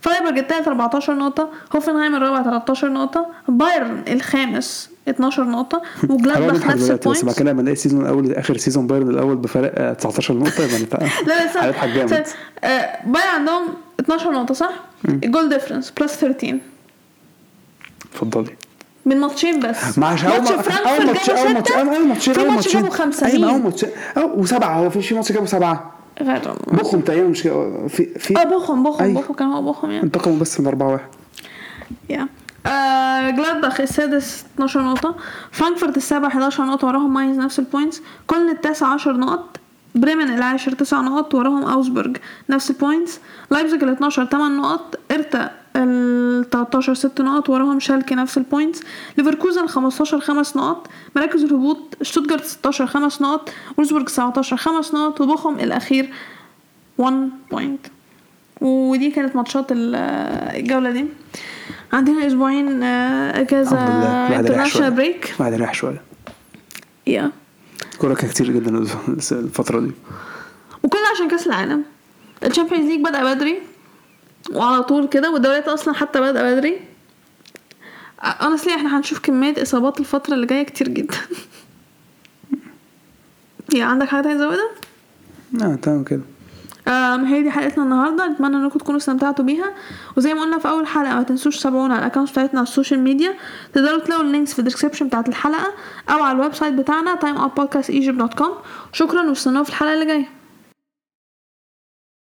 فرايبورج الثالث 14 نقطة. هوفنهايم الرابع 13 نقطة. بايرن الخامس 12 نقطة. *laughs* حلوة وجلادباخ نفس دلوقتي بس كده لما نلاقي ال season الأول آخر season بايرن الأول بفرق آه، 19 نقطة يبقى نت- *laughs* لا لا استنى. هنضحك جامد. استنى. آه، بايرن عندهم 12 نقطة صح؟ ال goal difference plus 13 اتفضلي. من ماتشين بس. أول ماتش فرانكفورت جابوا ماتش ستة أول ماتش في جابوا خمسة أيوه أول مين؟ ماتش وسبعة هو في ماتش جابوا غير بوخم تقريبا مش في في آه بوخم بوخم أيوة. بوخم كان هو بوخم يعني. انتقموا بس من 4 1 يا آه جلادباخ السادس 12 نقطة. فرانكفورت السابع 11 نقطة وراهم ماينز نفس ال points كولن التاسع 10 نقط. بريمن العاشر 9 نقط وراهم اوجسبورج نفس ال points لايبزيج ال 12 8 نقط. هيرتا ال 13 6 نقط. وراهم شالكي نفس ال points ليفركوزن 15 5 نقط. مراكز الهبوط شتوتجارت 16 5 نقط. وولفسبورج 19 5 نقط. وبوخم الأخير 1 point ودي كانت ماتشات ال- الجولة دي. عندنا أسبوعين آه، شوية international break الواحد ريح شوية. يا كوره كان كتير جدا الفترة دي. وكل عشان كأس العالم. ال Champions League بدأ بدري وعلى طول كده والدوريات أصلا حتى بدأ بدري. Honestly إحنا هنشوف كمية إصابات الفترة اللي جاية كتير جدا. *laughs* يا عندك حاجة تانية تزودها؟ آه تمام كده. هي دي حلقتنا النهارده. أتمنى إنكم تكونوا استمتعتوا بيها. وزي ما قلنا في أول حلقة ما تنسوش تتابعونا على ال account بتاعتنا على ال social media. تقدروا تلاقوا ال links في ال description بتاعت الحلقة أو على ال website بتاعنا timeoutpodcastegypt.com شكرا واستنونا في الحلقة اللي جاية.